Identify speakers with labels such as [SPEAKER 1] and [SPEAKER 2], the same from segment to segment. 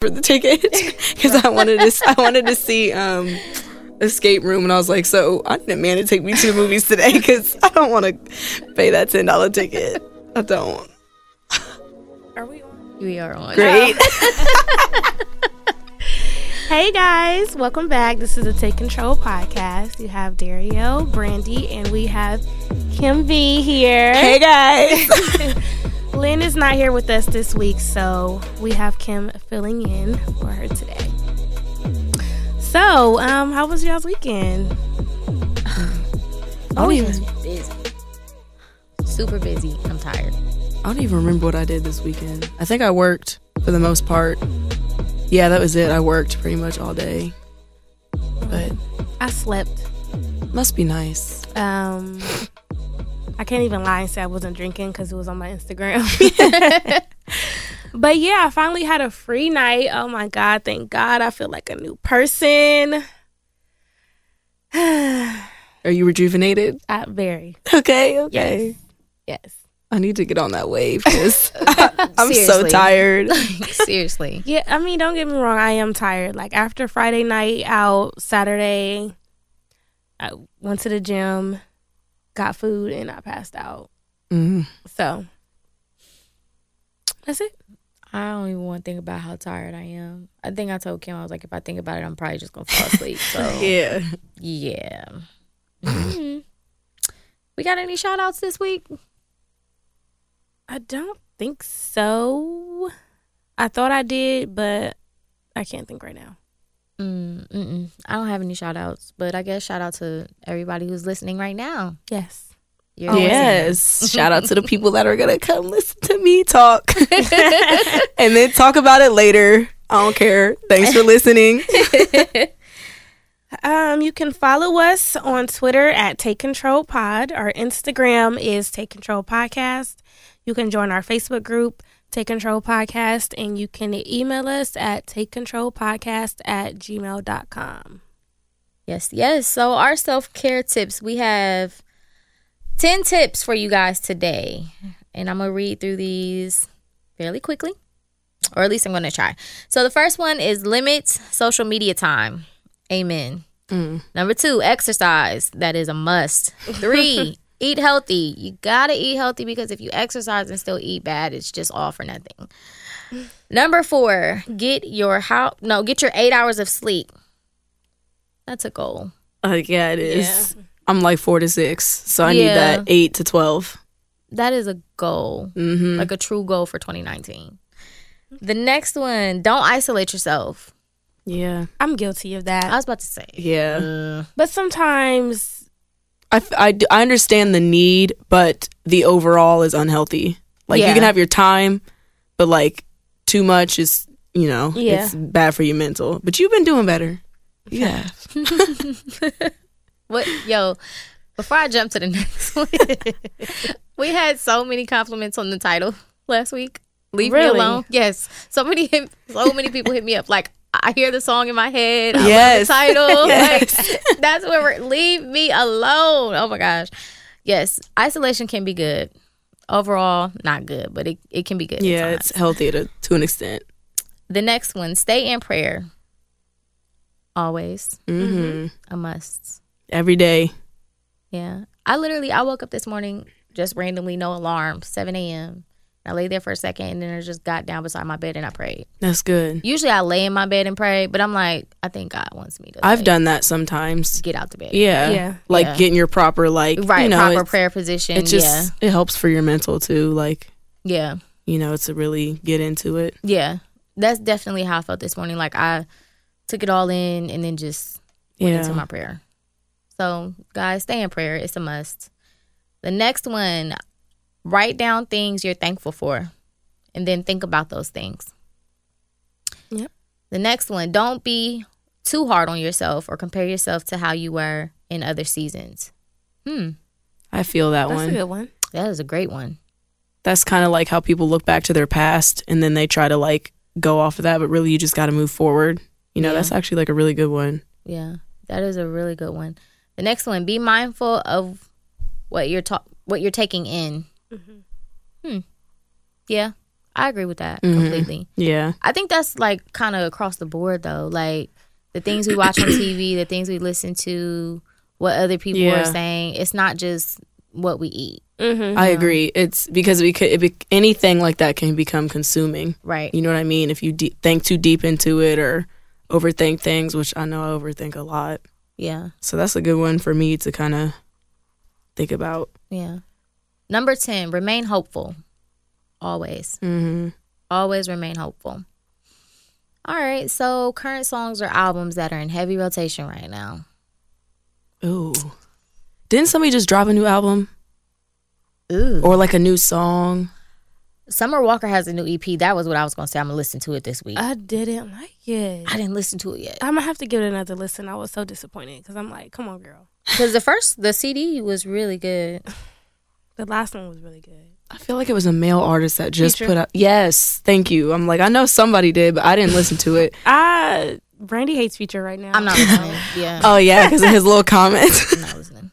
[SPEAKER 1] for the ticket because I wanted to. I wanted to see um, Escape Room, and I was like, so I need a man to take me to the movies today because I don't want to pay that ten dollar ticket. I don't.
[SPEAKER 2] Are we on?
[SPEAKER 3] We are on.
[SPEAKER 1] Great.
[SPEAKER 2] Hey guys, welcome back. This is the Take Control podcast. You have Dario, Brandy, and we have Kim V here.
[SPEAKER 1] hey guys.
[SPEAKER 2] Lynn is not here with us this week, so we have Kim filling in for her today. So, um, how was y'all's weekend?
[SPEAKER 1] I don't even.
[SPEAKER 3] Busy. Super busy. I'm tired.
[SPEAKER 1] I don't even remember what I did this weekend. I think I worked for the most part. Yeah, that was it. I worked pretty much all day. But
[SPEAKER 2] I slept.
[SPEAKER 1] must be nice.
[SPEAKER 2] Um, I can't even lie and say I wasn't drinking because it was on my Instagram. but yeah, I finally had a free night. Oh my God, thank God. I feel like a new person.
[SPEAKER 1] Are you rejuvenated?
[SPEAKER 2] I, very.
[SPEAKER 1] Okay, okay.
[SPEAKER 2] Yes. Yes.
[SPEAKER 1] I need to get on that wave because I'm so
[SPEAKER 3] Seriously.
[SPEAKER 1] tired.
[SPEAKER 3] Seriously.
[SPEAKER 2] Yeah, I mean, don't get me wrong. I am tired. Like after Friday night out, Saturday, I went to the gym, got food, and I passed out.
[SPEAKER 1] Mm.
[SPEAKER 2] So that's it.
[SPEAKER 3] I don't even want to think about how tired I am. I think I told Kim I was like, if I think about it, I'm probably just gonna fall asleep. So
[SPEAKER 1] Yeah.
[SPEAKER 3] yeah. Mhm. We got any shout outs this week?
[SPEAKER 2] I don't think so. I thought I did, but I can't think right now.
[SPEAKER 3] Mm, mm-mm. I don't have any shout outs, but I guess shout out to everybody who's listening right now.
[SPEAKER 2] Yes.
[SPEAKER 3] You're.
[SPEAKER 1] Yes. Shout out to the people that are going to come listen to me talk and then talk about it later. I don't care. Thanks for listening.
[SPEAKER 2] Um, you can follow us on Twitter at Take Control Pod. Our Instagram is Take Control Podcast. You can join our Facebook group, Take Control Podcast, and you can email us at takecontrolpodcast at gmail.com.
[SPEAKER 3] Yes, yes. So our self care tips, we have ten tips for you guys today, and I'm gonna read through these fairly quickly, or at least I'm gonna try. So the first one is limit social media time. Amen.
[SPEAKER 1] Mm.
[SPEAKER 3] Number two, exercise. That is a must. Three, eat healthy. You gotta eat healthy because if you exercise and still eat bad, it's just all for nothing. Number four, get your how no, get your eight hours of sleep. That's a goal.
[SPEAKER 1] Uh, yeah, it is. I'm like four to six. So I need that eight to 12.
[SPEAKER 3] That is a goal,
[SPEAKER 1] Mm-hmm.
[SPEAKER 3] like a true goal for 2019. The next one, don't isolate yourself.
[SPEAKER 1] yeah.
[SPEAKER 2] I'm guilty of that.
[SPEAKER 3] I was about to say,
[SPEAKER 1] Yeah.
[SPEAKER 3] uh,
[SPEAKER 2] But sometimes,
[SPEAKER 1] I, I, I understand the need, but the overall is unhealthy. Like
[SPEAKER 3] Yeah.
[SPEAKER 1] you can have your time, but like too much is, you know,
[SPEAKER 2] Yeah.
[SPEAKER 1] it's bad for your mental. But you've been doing better. Yeah.
[SPEAKER 3] what, yo, before I jump to the next one, we had so many compliments on the title last week. Leave
[SPEAKER 2] Really?
[SPEAKER 3] me alone. Yes, so many, so many people hit me up. Like I hear the song in my head. I
[SPEAKER 1] Yes.
[SPEAKER 3] the title.
[SPEAKER 1] Yes.
[SPEAKER 3] Like that's where we're. Leave me alone. Oh my gosh. Yes, isolation can be good. Overall, not good, but it, it can be good.
[SPEAKER 1] yeah, it's healthy to, to an extent.
[SPEAKER 3] The next one, stay in prayer. Always
[SPEAKER 1] hmm
[SPEAKER 3] a must.
[SPEAKER 1] Every day.
[SPEAKER 3] Yeah. I literally I woke up this morning just randomly, no alarm, seven AM. I lay there for a second and then I just got down beside my bed and I prayed.
[SPEAKER 1] That's good.
[SPEAKER 3] Usually I lay in my bed and pray, but I'm like, I think God wants me to
[SPEAKER 1] I've
[SPEAKER 3] like,
[SPEAKER 1] done that sometimes.
[SPEAKER 3] get out the bed.
[SPEAKER 1] Yeah.
[SPEAKER 2] Yeah.
[SPEAKER 1] Like
[SPEAKER 3] Yeah.
[SPEAKER 1] getting your proper like
[SPEAKER 3] Right,
[SPEAKER 1] you know,
[SPEAKER 3] proper prayer position.
[SPEAKER 1] It just it helps for your mental too. Like,
[SPEAKER 3] yeah. Yeah.
[SPEAKER 1] you know, to really get into it.
[SPEAKER 3] Yeah. That's definitely how I felt this morning. Like I took it all in and then just went
[SPEAKER 1] Yeah.
[SPEAKER 3] into my prayer. So, guys, stay in prayer. It's a must. The next one, write down things you're thankful for and then think about those things.
[SPEAKER 2] Yep.
[SPEAKER 3] The next one, don't be too hard on yourself or compare yourself to how you were in other seasons. Hmm.
[SPEAKER 1] I feel that
[SPEAKER 2] that's
[SPEAKER 1] one.
[SPEAKER 2] a good one.
[SPEAKER 3] That is a great one.
[SPEAKER 1] That's kind of like how people look back to their past and then they try to like go off of that, but really you just got to move forward. You know,
[SPEAKER 3] Yeah.
[SPEAKER 1] that's actually like a really good one.
[SPEAKER 3] Yeah, that is a really good one. The next one, be mindful of what you're ta- what you're taking in. Hmm. Yeah, I agree with that
[SPEAKER 1] Mhm.
[SPEAKER 3] completely.
[SPEAKER 1] Yeah.
[SPEAKER 3] I think that's like kind of across the board though. Like the things we watch on TV, the things we listen to, what other people
[SPEAKER 1] Yeah.
[SPEAKER 3] are saying. It's not just what we eat,
[SPEAKER 2] Mm-hmm.
[SPEAKER 1] I agree. It's because we could it be, anything like that can become consuming.
[SPEAKER 3] right?
[SPEAKER 1] You know what I mean? If you de- think too deep into it or overthink things, which I know I overthink a lot.
[SPEAKER 3] Yeah,
[SPEAKER 1] So that's a good one for me to kind of think about.
[SPEAKER 3] yeah. Number ten, remain hopeful. Always,
[SPEAKER 1] hmm
[SPEAKER 3] always remain hopeful. All right, so current songs or albums that are in heavy rotation right now.
[SPEAKER 1] Ooh. Didn't somebody just drop a new album
[SPEAKER 3] Ooh.
[SPEAKER 1] or like a new song?
[SPEAKER 3] Summer Walker has a new EP. That was what I was gonna say. I'm gonna listen to it this week.
[SPEAKER 2] I didn't like it.
[SPEAKER 3] I didn't listen to it yet
[SPEAKER 2] I'm gonna have to give it another listen. I was so disappointed because I'm like, come on, girl.
[SPEAKER 3] because the first the CD was really good.
[SPEAKER 2] The last one was really good.
[SPEAKER 1] I feel like it was a male artist that just
[SPEAKER 2] Feature?
[SPEAKER 1] put out. Yes, thank you. I'm like, I know somebody did, but I didn't listen to it.
[SPEAKER 2] I Brandy hates Future right now.
[SPEAKER 3] I'm not listening. Yeah,
[SPEAKER 1] Oh yeah, because of his little comments.
[SPEAKER 3] I'm not listening.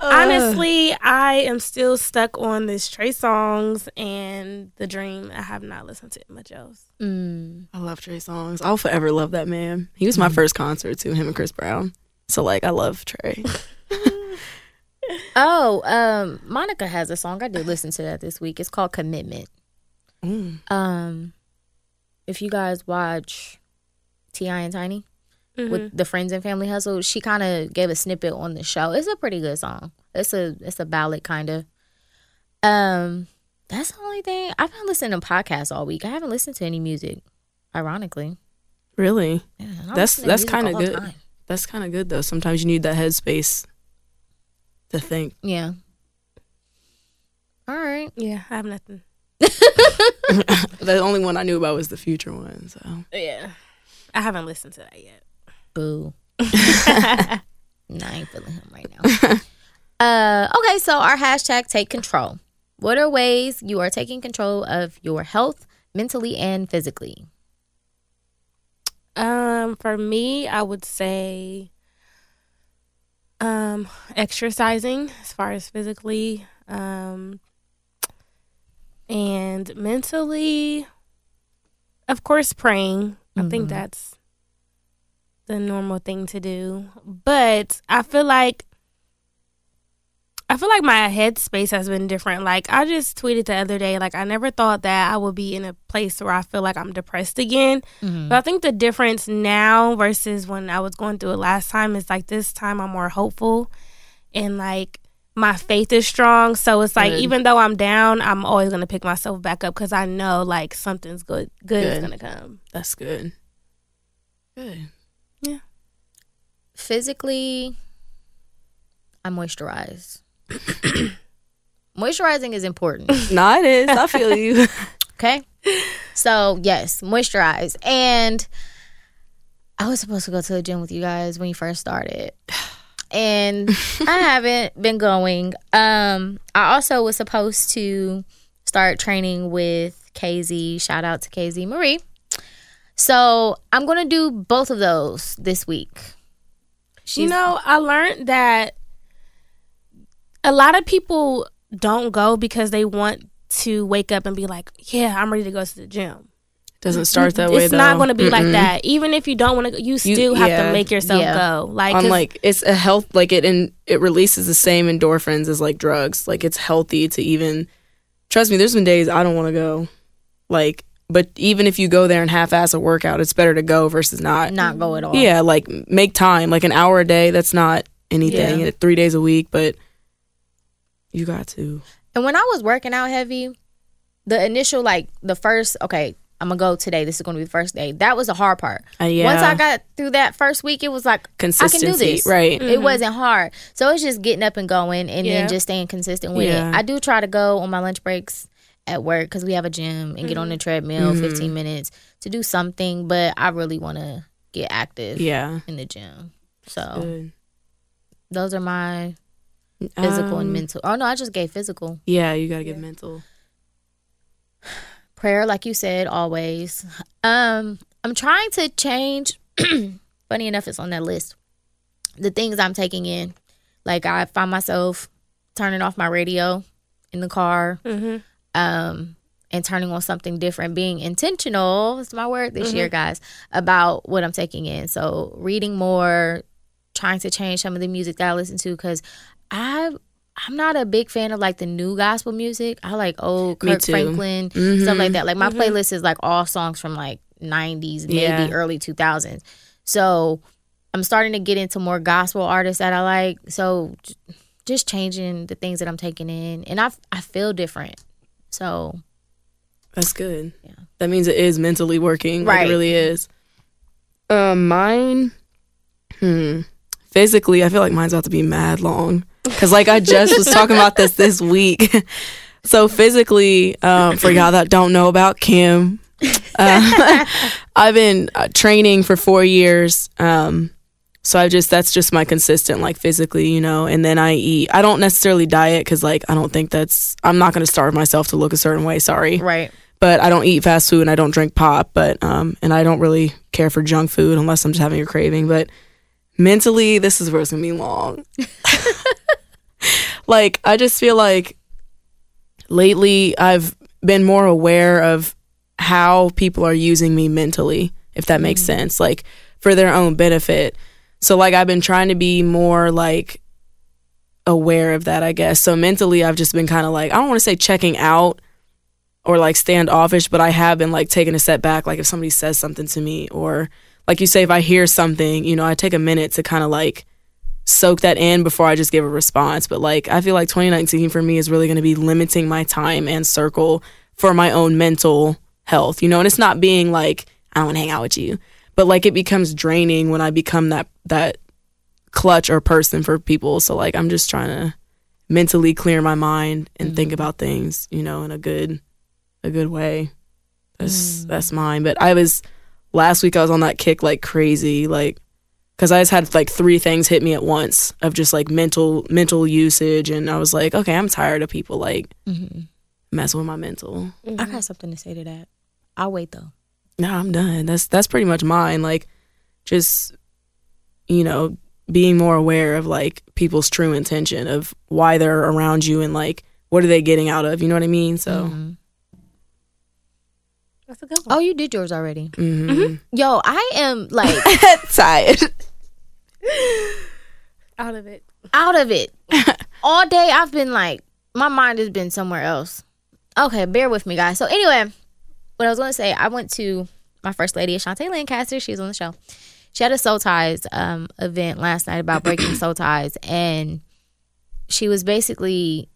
[SPEAKER 2] Honestly, I am still stuck on this Trey Songz and The Dream. I have not listened to it much else.
[SPEAKER 3] Mm.
[SPEAKER 1] I love Trey Songz. I'll forever love that man. He was my first concert too. Him and Chris Brown. So like, I love Trey.
[SPEAKER 3] Oh, um, Monica has a song. I did listen to that this week. It's called Commitment.
[SPEAKER 1] Mm.
[SPEAKER 3] Um, if you guys watch T.I. and Tiny
[SPEAKER 2] Mhm.
[SPEAKER 3] with the Friends and Family Hustle, she kind of gave a snippet on the show. It's a pretty good song. It's a it's a ballad kind of. Um, that's the only thing I've been listening to podcasts all week. I haven't listened to any music. Ironically,
[SPEAKER 1] Really?
[SPEAKER 3] yeah,
[SPEAKER 1] That's- that's kinda good.
[SPEAKER 3] time.
[SPEAKER 1] That's kind of good though. Sometimes you need that headspace to think.
[SPEAKER 3] Yeah. All right.
[SPEAKER 2] Yeah, I have nothing.
[SPEAKER 1] the only one I knew about was the future one. So
[SPEAKER 2] Yeah, I haven't listened to that yet.
[SPEAKER 3] Boo. no, I ain't feeling him right now. uh, okay, so our hashtag take control. What are ways you are taking control of your health mentally and physically?
[SPEAKER 2] Um, for me, I would say um exercising as far as physically, um and mentally of course praying. I think
[SPEAKER 3] Mhm.
[SPEAKER 2] that's the normal thing to do. But I feel like I feel like my headspace has been different. Like I just tweeted the other day, like I never thought that I would be in a place where I feel like I'm depressed again. Mm-hmm. But I think the difference now versus when I was going through it last time is like this time I'm more hopeful and like my faith is strong. So it's like
[SPEAKER 1] Good.
[SPEAKER 2] even though I'm down, I'm always gonna pick myself back up because I know like something's good good, is gonna come.
[SPEAKER 1] that's good. Good. Yeah.
[SPEAKER 3] Physically, I moisturize. Moisturizing is important.
[SPEAKER 1] Nah, it is. I feel you.
[SPEAKER 3] Okay. So, yes, moisturize. And I was supposed to go to the gym with you guys when you first started. And I haven't been going. Um, I also was supposed to start training with KZ. Shout out to KZ Marie. So, I'm going to do both of those this week.
[SPEAKER 2] you know, I learned that a lot of people don't go because they want to wake up and be like, "Yeah, I'm ready to go to the gym."
[SPEAKER 1] Doesn't start that
[SPEAKER 2] it's
[SPEAKER 1] way It's
[SPEAKER 2] not going to be like
[SPEAKER 1] Mm-mm.
[SPEAKER 2] that. Even if you don't want to, go, you still have
[SPEAKER 1] yeah.
[SPEAKER 2] to make yourself
[SPEAKER 3] Yeah.
[SPEAKER 2] go. Like, 'cause-
[SPEAKER 1] I'm like it's a health like it and it releases the same endorphins as like drugs. Like it's healthy to even trust me. There's been days I don't want to go. Like, but even if you go there and half-ass a workout, it's better to go versus not.
[SPEAKER 3] not go at all.
[SPEAKER 1] Yeah, like make time, like an hour a day. That's not anything.
[SPEAKER 2] Yeah.
[SPEAKER 1] Three days a week, but you got to.
[SPEAKER 3] And when I was working out heavy, the initial like the first okay, I'm gonna go today. This is gonna be the first day. That was the hard part.
[SPEAKER 1] Uh, yeah,
[SPEAKER 3] Once I got through that first week, it was like
[SPEAKER 1] consistency,
[SPEAKER 3] this.
[SPEAKER 1] right?
[SPEAKER 3] it wasn't hard. So it's just getting up and going, and
[SPEAKER 2] Yeah.
[SPEAKER 3] then just staying consistent with
[SPEAKER 1] Yeah.
[SPEAKER 3] it. I do try to go on my lunch breaks at work because we have a gym and get on the treadmill,
[SPEAKER 1] Mhm.
[SPEAKER 3] 15 minutes to do something. But I really want to get active
[SPEAKER 1] Yeah,
[SPEAKER 3] in the gym. So
[SPEAKER 1] good.
[SPEAKER 3] those are my physical and
[SPEAKER 1] Um,
[SPEAKER 3] mental. Oh no, I just gave physical.
[SPEAKER 1] Yeah, you got to get mental.
[SPEAKER 3] prayer like you said always um i'm trying to change funny enough it's on that list the things i'm taking in like i find myself turning off my radio in the car
[SPEAKER 2] Mhm.
[SPEAKER 3] um and turning on something different, being intentional is my word this year, guys, about what I'm taking in. So reading more, trying to change some of the music that I listen to because I I'm not a big fan of like the new gospel music. I like old Kirk. Franklin stuff like that. Like my playlist is like all songs from like 90s, maybe
[SPEAKER 1] Yeah.
[SPEAKER 3] early 2000s. So I'm starting to get into more gospel artists that I like. So just changing the things that I'm taking in, and I I feel different. So
[SPEAKER 1] That's good.
[SPEAKER 3] Yeah.
[SPEAKER 1] That means it is mentally working. Like
[SPEAKER 3] Right.
[SPEAKER 1] it really is. Um, mine. Hmm. Physically, I feel like mine's about to be mad long because, like, I just was talking about this this week. so physically, um, for y'all that don't know about Kim, uh, I've been uh, training for four years. Um, so I just that's just my consistent like physically, you know. And then I eat. I don't necessarily diet because like I don't think that's. I'm not going to starve myself to look a certain way. Sorry
[SPEAKER 3] right,
[SPEAKER 1] but I don't eat fast food and I don't drink pop, but um and I don't really care for junk food unless I'm just having a craving, but mentally this is where it's going to be long. like I just feel like lately I've been more aware of how people are using me mentally, if that makes mm. sense, like for their own benefit. So like I've been trying to be more like aware of that, I guess. So mentally I've just been kind of like I don't want to say checking out or like standoffish, but I have been like taking a step back. Like if somebody says something to me, or like you say, if I hear something, you know, I take a minute to kind of like soak that in before I just give a response. But like I feel like 2019 for me is really going to be limiting my time and circle for my own mental health, you know, and it's not being like I don't want to hang out with you, but like it becomes draining when I become that that clutch or person for people. So like I'm just trying to mentally clear my mind and think mm-hmm. about things, you know, in a good a good way. That's mm. that's mine. But I was last week I was on that kick like crazy, like because I just had like three things hit me at once of just like mental mental usage, and I was like, okay, I'm tired of people like mm-hmm. messing with my mental.
[SPEAKER 3] I mm-hmm. got something to say to that. I'll wait though.
[SPEAKER 1] No, I'm done. That's that's pretty much mine. Like, just you know, being more aware of like people's true intention of why they're around you and like what are they getting out of. You know what I mean? So. Mm-hmm.
[SPEAKER 2] That's a good one.
[SPEAKER 3] Oh, you did yours already.
[SPEAKER 1] mhm.
[SPEAKER 3] Yo, I am like
[SPEAKER 1] tired.
[SPEAKER 2] Out of it.
[SPEAKER 3] out of it. All day I've been like, my mind has been somewhere else. Okay, bear with me, guys. So anyway, what I was gonna say, I went to my first lady, Ashante Lancaster. She was on the show. She had a soul ties um, event last night about breaking soul ties, and she was basically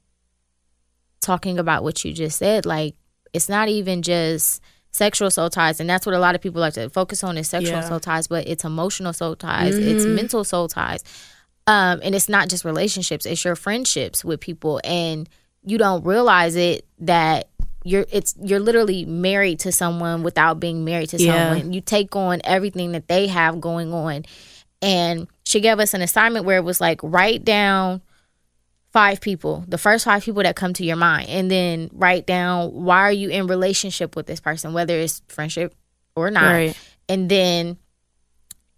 [SPEAKER 3] talking about what you just said. Like, it's not even just sexual soul ties, and that's what a lot of people like to focus on is sexual
[SPEAKER 1] Yeah.
[SPEAKER 3] soul ties, but it's emotional soul ties, it's mental soul ties. Um, and it's not just relationships, it's your friendships with people. And you don't realize it that you're it's you're literally married to someone without being married to
[SPEAKER 1] Yeah.
[SPEAKER 3] someone. You take on everything that they have going on. And she gave us an assignment where it was like write down five people, the first five people that come to your mind, and then write down why are you in relationship with this person, whether it's friendship or not.
[SPEAKER 1] Right.
[SPEAKER 3] And then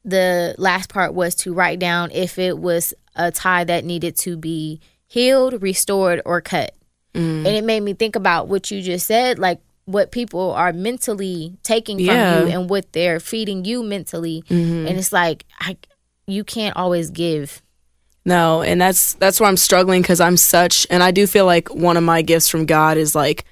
[SPEAKER 3] the last part was to write down if it was a tie that needed to be healed, restored, or cut.
[SPEAKER 1] Mm.
[SPEAKER 3] And it made me think about what you just said, like what people are mentally taking
[SPEAKER 1] Yeah.
[SPEAKER 3] from you and what they're feeding you mentally.
[SPEAKER 1] Mm-hmm.
[SPEAKER 3] And it's like I, you can't always give.
[SPEAKER 1] No, and that's that's where I'm struggling because I'm such, and I do feel like one of my gifts from God is like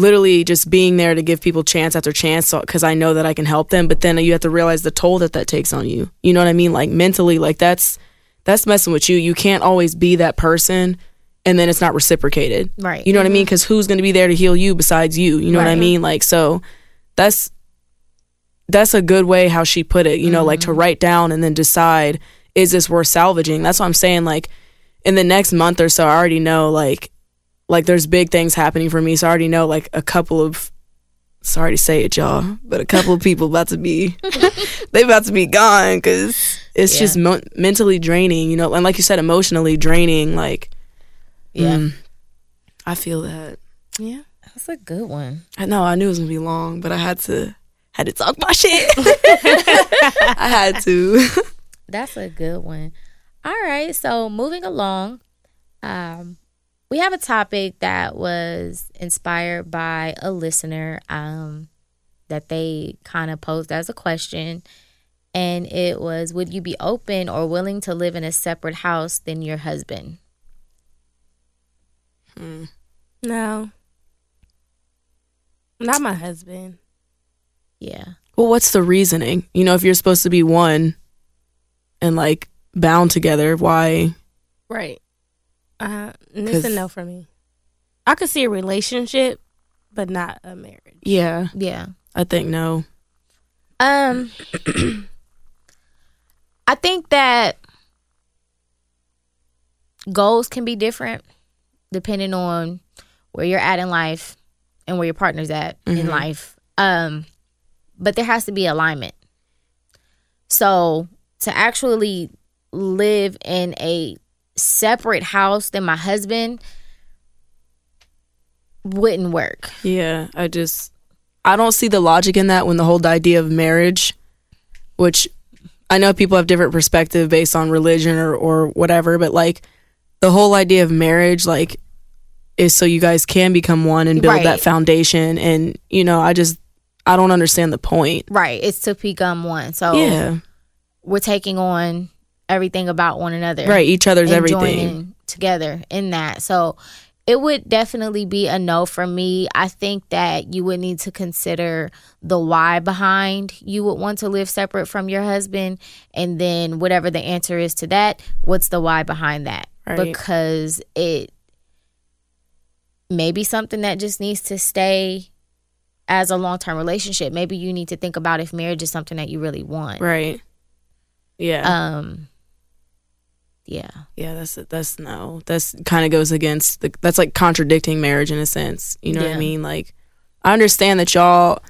[SPEAKER 1] literally just being there to give people chance after chance because I know that I can help them. But then you have to realize the toll that that takes on you. You know what I mean? Like mentally, like that's that's messing with you. You can't always be that person, and then it's not reciprocated.
[SPEAKER 3] Right.
[SPEAKER 1] You know what I mean? Mm-hmm. Because who's going to be there to heal you besides you? You know what I mean? Like so, that's that's a good way how she put it. You know, like to mm-hmm. write down and then decide is this worth salvaging? That's what I'm saying. Like in the next month or so, I already know like like there's big things happening for me. So I already know like a couple of sorry to say it, y'all, but a couple of people about to be they about to be gone because it's
[SPEAKER 3] Yeah.
[SPEAKER 1] just mo- mentally draining. You know, and like you said, emotionally draining. Like
[SPEAKER 3] Yeah.
[SPEAKER 1] mm, I feel that. Yeah.
[SPEAKER 3] That's a good one.
[SPEAKER 1] I know I knew it was gonna be long, but I had to had to talk my shit. I had to.
[SPEAKER 3] That's a good one. All right. So moving along, um, we have a topic that was inspired by a listener um, that they kind of posed as a question. And it was Would you be open or willing to live in a separate house than your husband? Hmm.
[SPEAKER 2] No. Not my husband.
[SPEAKER 3] Yeah.
[SPEAKER 1] Well, what's the reasoning? You know, if you're supposed to be one and like bound together, why?
[SPEAKER 2] Right. Uh, and it's a
[SPEAKER 1] 'Cause-
[SPEAKER 2] no for me. I could see a relationship, but not a marriage.
[SPEAKER 1] Yeah,
[SPEAKER 3] Yeah.
[SPEAKER 1] I think no.
[SPEAKER 3] Um, I think that goals can be different depending on where you're at in life and where your partner's at in life. Um, but there has to be alignment. So to actually live in a separate house than my husband wouldn't work.
[SPEAKER 1] Yeah, I just I don't see the logic in that when the whole idea of marriage, which I know people have different perspective based on religion or or whatever, but like the whole idea of marriage like is so you guys can become one and build
[SPEAKER 3] Right.
[SPEAKER 1] that foundation and you know, I just I don't understand the point.
[SPEAKER 3] Right. It's to become one. So
[SPEAKER 1] Yeah.
[SPEAKER 3] We're taking on everything about one another.
[SPEAKER 1] Right, each other's everything.
[SPEAKER 3] together in that. So it would definitely be a no for me. I think that you would need to consider the why behind you would want to live separate from your husband. And then whatever the answer is to that, what's the why behind that?
[SPEAKER 1] Right.
[SPEAKER 3] Because it may be something that just needs to stay as a long term relationship. Maybe you need to think about if marriage is something that you really want.
[SPEAKER 1] Right. Yeah.
[SPEAKER 3] Um yeah.
[SPEAKER 1] Yeah, that's that's no. That's kind of goes against the. That's like contradicting marriage in a sense. You know what I mean? Like, I understand that y'all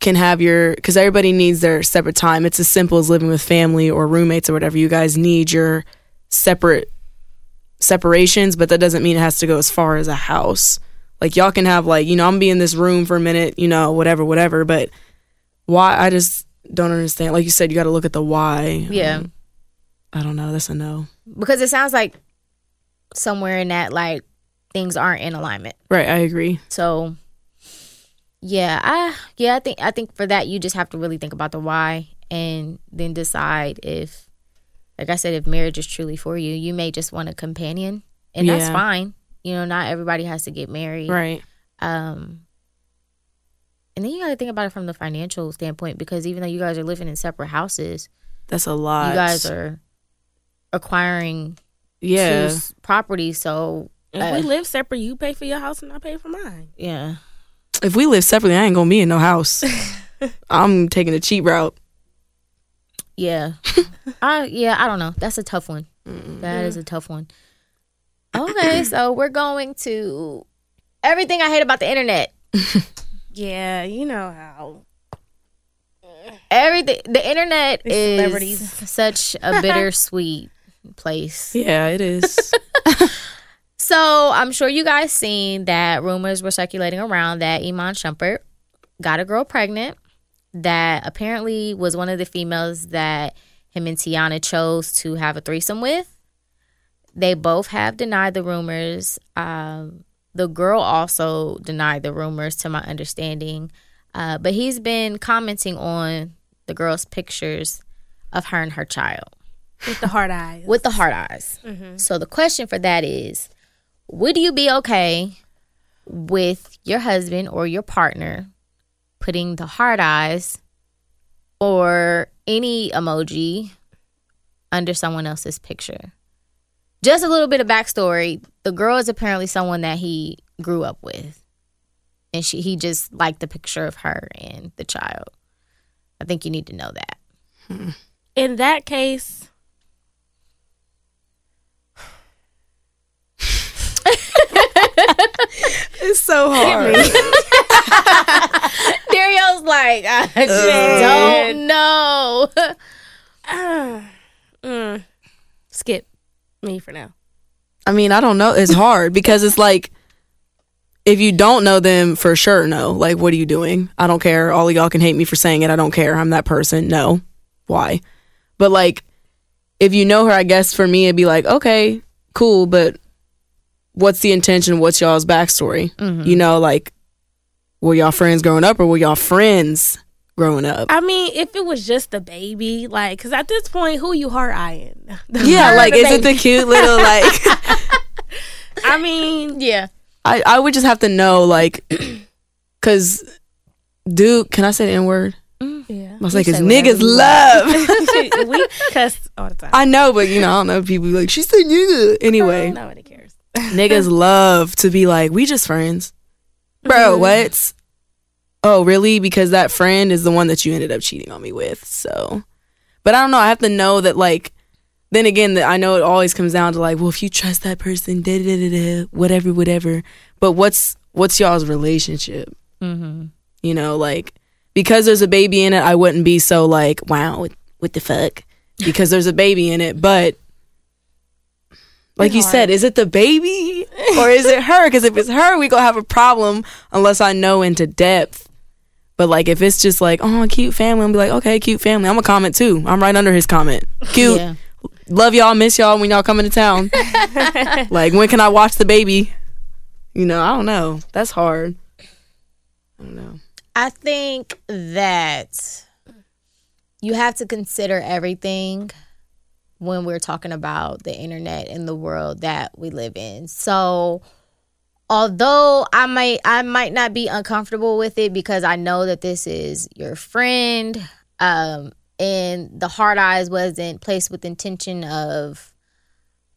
[SPEAKER 1] can have your because everybody needs their separate time. It's as simple as living with family or roommates or whatever. You guys need your separate separations, but that doesn't mean it has to go as far as a house. Like y'all can have like you know I'm gonna be in this room for a minute, you know whatever whatever. But why? I just don't understand. Like you said, you got to look at the why.
[SPEAKER 3] Yeah.
[SPEAKER 1] Um, I don't know. That's a no.
[SPEAKER 3] because it sounds like somewhere in that like things aren't in alignment
[SPEAKER 1] Right, I agree.
[SPEAKER 3] so yeah i yeah i think i think for that you just have to really think about the why and then decide if like i said if marriage is truly for you you may just want a companion and that's fine you know not everybody has to get married
[SPEAKER 1] Right.
[SPEAKER 3] um and then you got to think about it from the financial standpoint because even though you guys are living in separate houses
[SPEAKER 1] That's a lot.
[SPEAKER 3] you guys are acquiring
[SPEAKER 1] yeah.
[SPEAKER 3] two s- properties so
[SPEAKER 2] If
[SPEAKER 3] Uh,
[SPEAKER 2] we live separate, you pay for your house and I pay for mine.
[SPEAKER 3] Yeah.
[SPEAKER 1] If we live separately, I ain't gonna be in no house. I'm taking the cheap route.
[SPEAKER 3] Yeah. I yeah, I don't know. That's a tough one. That is a tough one. Okay, so we're going to everything I hate about the internet.
[SPEAKER 2] Yeah, you know how.
[SPEAKER 3] Everything the internet
[SPEAKER 2] These
[SPEAKER 3] is
[SPEAKER 2] celebrities.
[SPEAKER 3] such a bittersweet place.
[SPEAKER 1] Yeah, it is.
[SPEAKER 3] So I'm sure you guys seen that rumors were circulating around that Iman Shumpert got a girl pregnant that apparently was one of the females that him and Teyana chose to have a threesome with. They both have denied the rumors. Um, the girl also denied the rumors, to my understanding. Uh, but he's been commenting on the girl's pictures of her and her child
[SPEAKER 2] With the hard eyes.
[SPEAKER 3] with the hard eyes. So the question for that is would you be okay with your husband or your partner putting the hard eyes or any emoji under someone else's picture? Just a little bit of backstory. The girl is apparently someone that he grew up with. And she he just liked the picture of her and the child. I think you need to know that.
[SPEAKER 2] In that case,
[SPEAKER 1] it's so hard.
[SPEAKER 3] Dario's like, I just don't know.
[SPEAKER 2] mm, skip me for now.
[SPEAKER 1] I mean, I don't know. It's hard because it's like if you don't know them for sure, no. Like, what are you doing? I don't care. All of y'all can hate me for saying it. I don't care. I'm that person. No. Why? But like, if you know her, I guess for me it'd be like, okay, cool, but what's the intention? What's y'all's backstory?
[SPEAKER 2] Mm-hmm.
[SPEAKER 1] You know, like were y'all friends growing up or were y'all friends growing up?
[SPEAKER 2] I mean, if it was just the baby, like, because at this point, who you heart eyeing?
[SPEAKER 1] Yeah, like
[SPEAKER 2] the
[SPEAKER 1] is it the cute little like?
[SPEAKER 2] I mean,
[SPEAKER 3] Yeah.
[SPEAKER 1] I I would just have to know like, cause dude, can I say the n word?
[SPEAKER 2] yeah.
[SPEAKER 1] I was like,
[SPEAKER 3] say
[SPEAKER 1] cause niggas love.
[SPEAKER 2] we cuss all the time.
[SPEAKER 1] I know, but you know, I don't know. People be like, she said nigga. Anyway,
[SPEAKER 2] Nobody cares.
[SPEAKER 1] niggas love to be like, we just friends, bro.
[SPEAKER 2] Mm-hmm.
[SPEAKER 1] What? Oh, really? Because that friend is the one that you ended up cheating on me with. So, but I don't know. I have to know that, like, then again, that I know it always comes down to like, well, if you trust that person, da da da da, whatever, whatever. But what's what's y'all's relationship?
[SPEAKER 3] Mm-hmm.
[SPEAKER 1] You know, like because there's a baby in it, I wouldn't be so like, wow, what, what the fuck? Because there's a baby in it, but like you said, is it the baby or is it her? Because if it's her, we gonna have a problem unless I know into depth. But like if it's just like, oh, cute family, I'm be like, okay, cute family. I'm gonna comment too. I'm right under his comment. Cute.
[SPEAKER 3] Yeah.
[SPEAKER 1] Love y'all, miss y'all when y'all come into town. like when can I watch the baby? You know, I don't know. That's hard. I don't know.
[SPEAKER 3] I think that you have to consider everything when we're talking about the internet and the world that we live in. So although I might I might not be uncomfortable with it because I know that this is your friend um and the hard eyes wasn't placed with intention of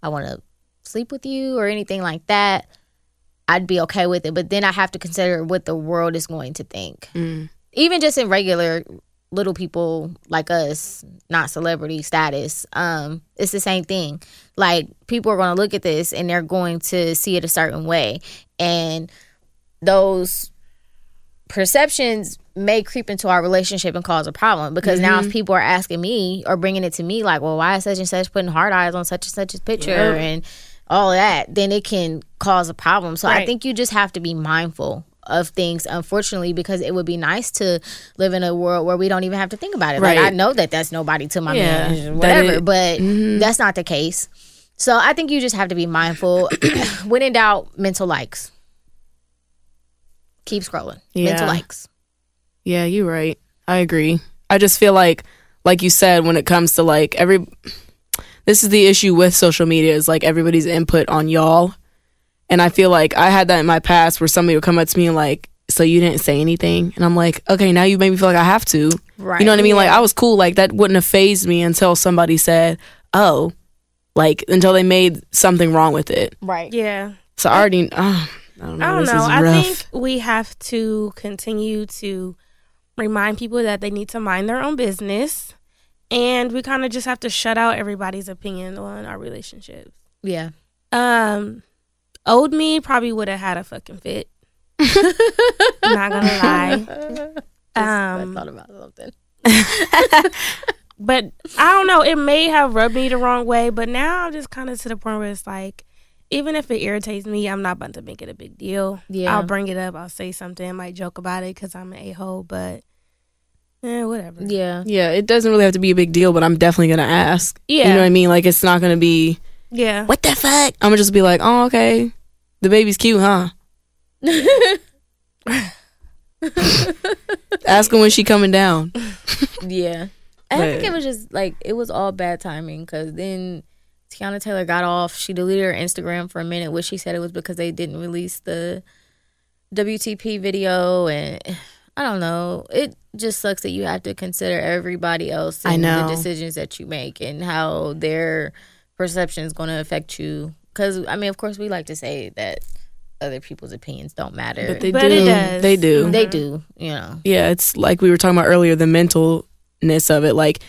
[SPEAKER 3] I want to sleep with you or anything like that. I'd be okay with it, but then I have to consider what the world is going to think.
[SPEAKER 1] Mm.
[SPEAKER 3] Even just in regular little people like us, not celebrity status, um, it's the same thing. Like people are going to look at this and they're going to see it a certain way, and those perceptions may creep into our relationship and cause a problem because now if people are asking me or bringing it to me like well why is such and such putting hard eyes on such and such a picture
[SPEAKER 1] Yeah.
[SPEAKER 3] and all that then it can cause a problem so i think you just have to be mindful of things unfortunately because it would be nice to live in a world where we don't even have to think about it like i know that that's nobody to my
[SPEAKER 1] Yeah,
[SPEAKER 3] man
[SPEAKER 1] that
[SPEAKER 3] whatever
[SPEAKER 1] it-
[SPEAKER 3] but
[SPEAKER 1] Mhm.
[SPEAKER 3] that's not the case so i think you just have to be mindful when in doubt mental likes keep scrolling mental likes
[SPEAKER 1] Yeah, you're right. I agree. I just feel like, like you said, when it comes to like every, this is the issue with social media is like everybody's input on y'all. And I feel like I had that in my past where somebody would come up to me and like, so you didn't say anything. And I'm like, okay, now you made me feel like I have to.
[SPEAKER 3] right
[SPEAKER 1] You know what I mean? Like I was cool. Like that wouldn't have fazed me until somebody said, oh, like until they made something wrong with it.
[SPEAKER 3] right
[SPEAKER 2] Yeah.
[SPEAKER 1] So I already, oh, I don't know.
[SPEAKER 2] I don't
[SPEAKER 1] this
[SPEAKER 2] know.
[SPEAKER 1] is
[SPEAKER 2] I think we have to continue to remind people that they need to mind their own business. And we kind of just have to shut out everybody's opinion on our relationships.
[SPEAKER 3] yeah
[SPEAKER 2] Um, old me probably would have had a fucking fit. Not gonna lie.
[SPEAKER 3] I
[SPEAKER 2] Um,
[SPEAKER 3] thought about something.
[SPEAKER 2] but I don't know. It may have rubbed me the wrong way, but now I'm just kind of to the point where it's like, even if it irritates me, I'm not about to make it a big deal.
[SPEAKER 3] Yeah.
[SPEAKER 2] I'll bring it up. I'll say something. I might joke about it because I'm an a hole, but eh, whatever.
[SPEAKER 3] Yeah.
[SPEAKER 1] Yeah, it doesn't really have to be a big deal, but I'm definitely gonna ask.
[SPEAKER 2] Yeah.
[SPEAKER 1] You know what I mean? Like it's not gonna be
[SPEAKER 2] Yeah.
[SPEAKER 1] what the fuck? I'm gonna just be like, oh okay. The baby's cute, huh? Ask her when she coming down.
[SPEAKER 3] Yeah. I think it was just like it was all bad timing because then Teyana Taylor got off. She deleted her Instagram for a minute, which she said it was because they didn't release the WTP video, and I don't know. It just sucks that you have to consider everybody else
[SPEAKER 1] I
[SPEAKER 3] and
[SPEAKER 1] know.
[SPEAKER 3] the decisions that you make and how their perception is going to affect you. Because I mean, of course, we like to say that other people's opinions don't matter.
[SPEAKER 1] But they
[SPEAKER 2] But
[SPEAKER 1] do.
[SPEAKER 2] it does.
[SPEAKER 1] They do.
[SPEAKER 2] Mhm.
[SPEAKER 3] they do, you know.
[SPEAKER 1] Yeah, it's like we were talking about earlier, the mentalness of it. Like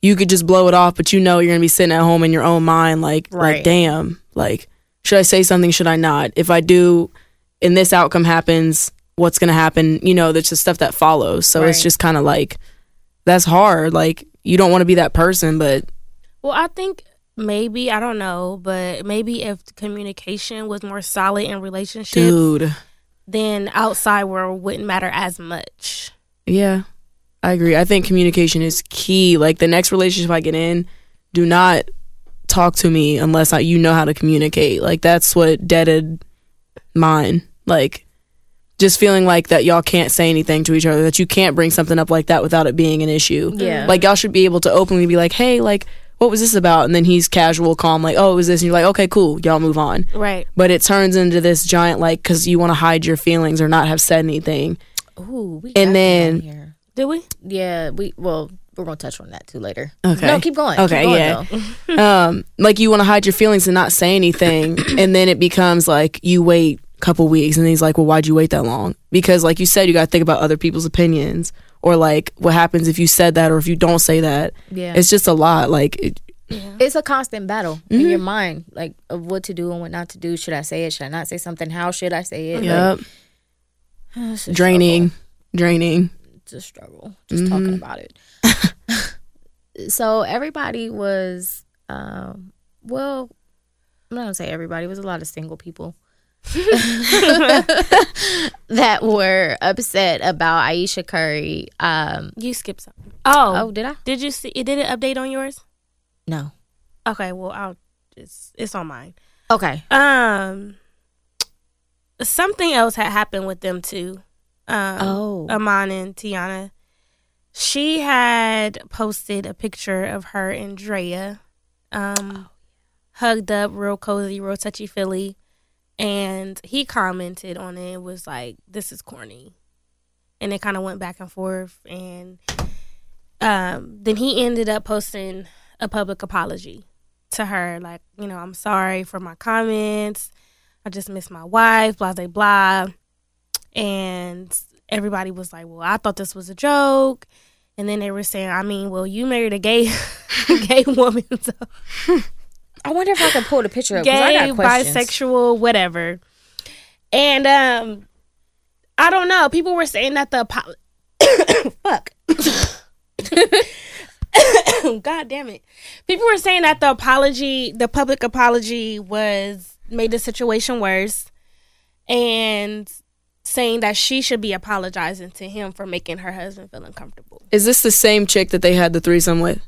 [SPEAKER 1] you could just blow it off, but you know you're gonna be sitting at home in your own mind, like,
[SPEAKER 3] Right.
[SPEAKER 1] like damn, like should I say something? Should I not? If I do, and this outcome happens, what's gonna happen? You know, there's just stuff that follows. So it's just kind of like that's hard. Like you don't want to be that person, but
[SPEAKER 2] Well, I think maybe I don't know, but maybe if communication was more solid in relationships,
[SPEAKER 1] dude,
[SPEAKER 2] then outside world wouldn't matter as much.
[SPEAKER 1] yeah, I agree. I think communication is key. Like the next relationship I get in, do not talk to me unless I, you know how to communicate. Like that's what deaded mine. Like just feeling like that y'all can't say anything to each other, that you can't bring something up like that without it being an issue.
[SPEAKER 3] Yeah.
[SPEAKER 1] Like y'all should be able to openly be like, hey, like what was this about? And then he's casual, calm, like, oh, it was this. And you're like, okay, cool, y'all move on.
[SPEAKER 2] Right.
[SPEAKER 1] But it turns into this giant, like, because you want to hide your feelings or not have said anything.
[SPEAKER 3] Ooh, we
[SPEAKER 1] And then-.
[SPEAKER 2] Did we?
[SPEAKER 3] yeah, we well, we're gonna touch on that too later.
[SPEAKER 1] Okay.
[SPEAKER 3] No, keep going.
[SPEAKER 1] Okay,
[SPEAKER 3] Keep going,
[SPEAKER 1] yeah. um, like you want to hide your feelings and not say anything, and then it becomes like you wait a couple weeks, and he's like, "Well, why'd you wait that long?" Because, like you said, you got to think about other people's opinions, or like what happens if you said that, or if you don't say that.
[SPEAKER 3] Yeah.
[SPEAKER 1] It's just a lot. Like, it,
[SPEAKER 3] It's a constant battle
[SPEAKER 1] Mm-hmm.
[SPEAKER 3] in your mind, like of what to do and what not to do. Should I say it? Should I not say something? How should I say it?
[SPEAKER 1] yep,
[SPEAKER 3] Like, it's a
[SPEAKER 1] draining, draining.
[SPEAKER 3] it's a struggle just talking about it. so everybody was, um, well, I'm not gonna say everybody. It was a lot of single people that were upset about Ayesha Curry. Um,
[SPEAKER 2] You skipped something. Oh,
[SPEAKER 3] oh, did I?
[SPEAKER 2] did you see? Did it update on yours?
[SPEAKER 3] No.
[SPEAKER 2] Okay. Well, I'll. It's it's on mine.
[SPEAKER 3] Okay.
[SPEAKER 2] Um, something else had happened with them too. Um,
[SPEAKER 3] Oh.
[SPEAKER 2] Iman and Teyana. She had posted a picture of her and Drea, um, hugged up, real cozy, real touchy feely, and he commented on it. and Was like, "This is corny," and it kind of went back and forth, and um, then he ended up posting a public apology to her, like, you know, I'm sorry for my comments. I just miss my wife, blah blah blah. And everybody was like, Well, I thought this was a joke. And then they were saying, I mean, well, you married a gay gay woman, so
[SPEAKER 3] I wonder if I can pull the picture up. 'cause I
[SPEAKER 2] gay,
[SPEAKER 3] got
[SPEAKER 2] bisexual, whatever. And um I don't know. People were saying that the apo- fuck. God damn it. People were saying that the apology, the public apology was made the situation worse and saying that she should be apologizing to him for making her husband feel uncomfortable.
[SPEAKER 1] Is this the same chick that they had the threesome with?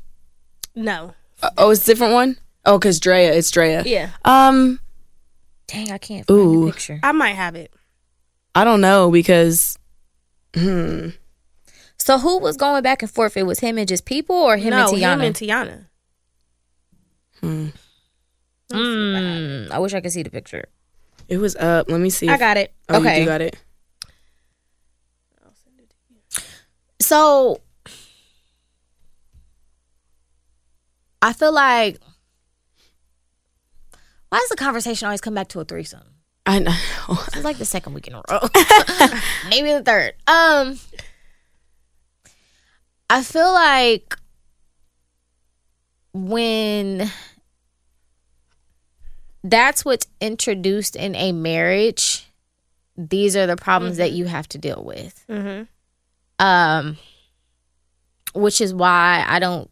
[SPEAKER 2] No.
[SPEAKER 1] Uh, oh, it's a different one. Oh, cause Drea, it's Drea.
[SPEAKER 2] Yeah.
[SPEAKER 1] Um,
[SPEAKER 3] Dang, I can't find
[SPEAKER 1] Ooh.
[SPEAKER 3] the picture.
[SPEAKER 2] I might have it.
[SPEAKER 1] I don't know because, hmm,
[SPEAKER 3] So who was going back and forth? It was him and just people, or him
[SPEAKER 2] no,
[SPEAKER 3] and Teyana?
[SPEAKER 2] him and Teyana.
[SPEAKER 1] hmm.
[SPEAKER 3] Mm, I wish I could see the picture.
[SPEAKER 1] it was up. Let me see.
[SPEAKER 2] I
[SPEAKER 1] if-
[SPEAKER 2] got it.
[SPEAKER 1] Oh,
[SPEAKER 3] Okay.
[SPEAKER 1] you got it. I'll send it to you.
[SPEAKER 3] So I feel like why does the conversation always come back to a threesome?
[SPEAKER 1] I know.
[SPEAKER 3] It's like the second week in a row. Maybe the third. Um I feel like when that's what's introduced in a marriage, these are the problems that you have to deal with.
[SPEAKER 2] Mm-hmm.
[SPEAKER 3] Um which is why I don't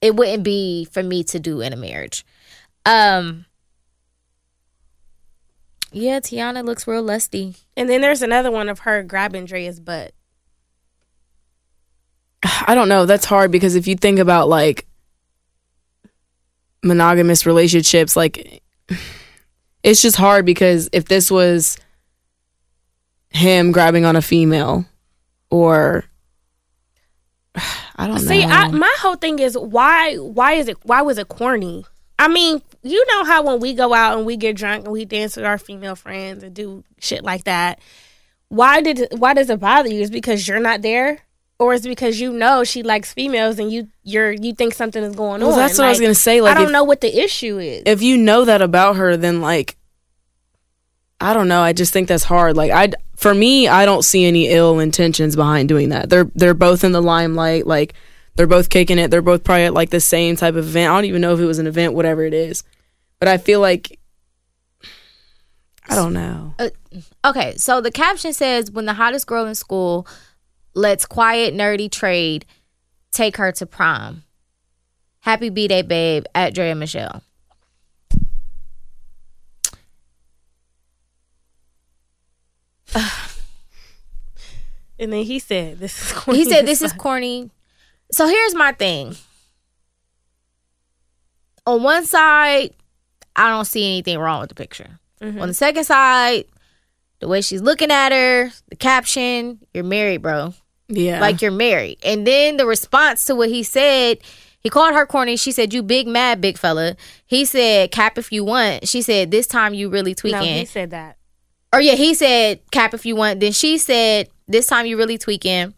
[SPEAKER 3] it wouldn't be for me to do in a marriage. Um Yeah, Teyana looks real lusty.
[SPEAKER 2] And then there's another one of her grabbing Drea's butt.
[SPEAKER 1] I don't know. That's hard because if you think about like monogamous relationships, like it's just hard because if this was him grabbing on a female or I don't
[SPEAKER 2] See,
[SPEAKER 1] know.
[SPEAKER 2] I, my whole thing is why why is it why was it corny? I mean, you know how when we go out and we get drunk and we dance with our female friends and do shit like that. Why did why does it bother you? Is because you're not there, or is it because you know she likes females and you you're you think something is going
[SPEAKER 1] well,
[SPEAKER 2] on?
[SPEAKER 1] that's what I was gonna say. Like
[SPEAKER 2] I don't
[SPEAKER 1] if,
[SPEAKER 2] know what the issue is.
[SPEAKER 1] if you know that about her, then like I don't know. I just think that's hard. Like I, for me, I don't see any ill intentions behind doing that. They're they're both in the limelight. Like they're both kicking it. They're both probably at like the same type of event. I don't even know if it was an event, whatever it is. But I feel like I don't know.
[SPEAKER 3] Uh, okay, so the caption says when the hottest girl in school lets quiet, nerdy trade take her to prom. Happy B Day, babe, at Drea Michelle.
[SPEAKER 2] and then he said, "This is." Corny
[SPEAKER 3] He said this is corny. So here's my thing. on one side, I don't see anything wrong with the picture. Mm-hmm. On the second side, the way she's looking at her, the caption, you're married, bro.
[SPEAKER 1] Yeah.
[SPEAKER 3] Like you're married. And then the response to what he said, he called her corny. She said, You big mad, big fella. He said, Cap if you want. She said, This time you really tweaking.
[SPEAKER 2] No, he said that.
[SPEAKER 3] or yeah, he said, Cap if you want. Then she said, This time you really tweaking.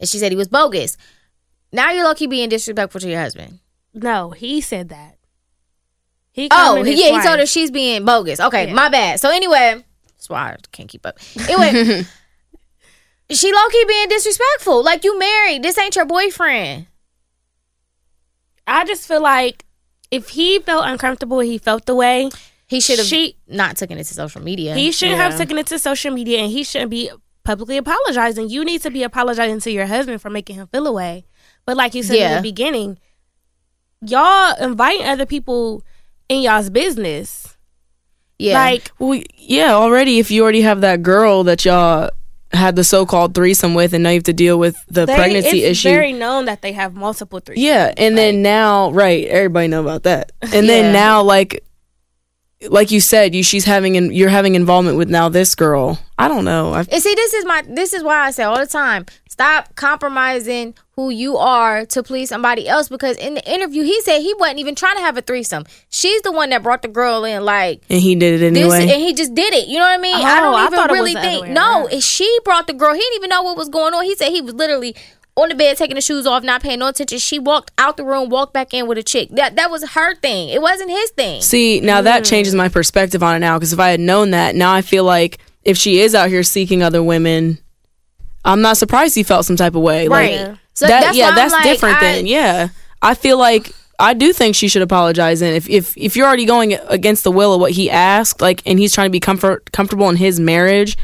[SPEAKER 3] And she said he was bogus. Now you're lucky being disrespectful to your husband.
[SPEAKER 2] No, he said that. He
[SPEAKER 3] Oh,
[SPEAKER 2] commented
[SPEAKER 3] yeah, he told her she's being bogus. Okay,
[SPEAKER 2] Yeah.
[SPEAKER 3] my bad. So anyway, that's why I can't keep up. Anyway, she low key being disrespectful. Like you married. This ain't your boyfriend.
[SPEAKER 2] I just feel like if he felt uncomfortable, he felt the way.
[SPEAKER 3] He should have
[SPEAKER 2] She-
[SPEAKER 3] not taken it to social media.
[SPEAKER 2] He shouldn't have taken it to social media, and he shouldn't be publicly apologizing. You need to be apologizing to your husband for making him feel away. But like you said in the beginning, y'all inviting other people in y'all's business.
[SPEAKER 3] yeah.
[SPEAKER 2] Like
[SPEAKER 1] Well, yeah, already if you already have that girl that y'all had the so-called threesome with, and now you have to deal with the
[SPEAKER 2] they,
[SPEAKER 1] pregnancy
[SPEAKER 2] it's
[SPEAKER 1] issue.
[SPEAKER 2] It's very known that they have multiple three.
[SPEAKER 1] yeah, and then now, right? Everybody know about that. And
[SPEAKER 3] Yeah.
[SPEAKER 1] then now, like, like you said, you she's having and you're having involvement with now this girl. I don't know. I,
[SPEAKER 3] And see, this is my this is why I say all the time, stop compromising who you are to please somebody else. Because in the interview, he said he wasn't even trying to have a threesome. She's the one that brought the girl in, like
[SPEAKER 1] and he did it
[SPEAKER 3] this,
[SPEAKER 1] anyway.
[SPEAKER 3] and he just did it. You know what I mean? I
[SPEAKER 2] Oh, I
[SPEAKER 3] don't
[SPEAKER 2] thought
[SPEAKER 3] even really
[SPEAKER 2] was the other
[SPEAKER 3] think. No, if she brought the girl. He didn't even know what was going on. He said he was literally on the bed taking the shoes off, not paying no attention. She walked out the room, walked back in with a chick. That that was her thing. It wasn't his thing.
[SPEAKER 1] See, now that mm. changes my perspective on it now because if I had known that, now I feel like if she is out here seeking other women, I'm not surprised he felt some type of way.
[SPEAKER 3] Right.
[SPEAKER 1] Like,
[SPEAKER 3] So
[SPEAKER 1] that,
[SPEAKER 3] that's
[SPEAKER 1] yeah, that's
[SPEAKER 3] like,
[SPEAKER 1] different
[SPEAKER 3] I-
[SPEAKER 1] then. Yeah. I feel like I do think she should apologize and if, if if you're already going against the will of what he asked, like and he's trying to be comfort comfortable in his marriage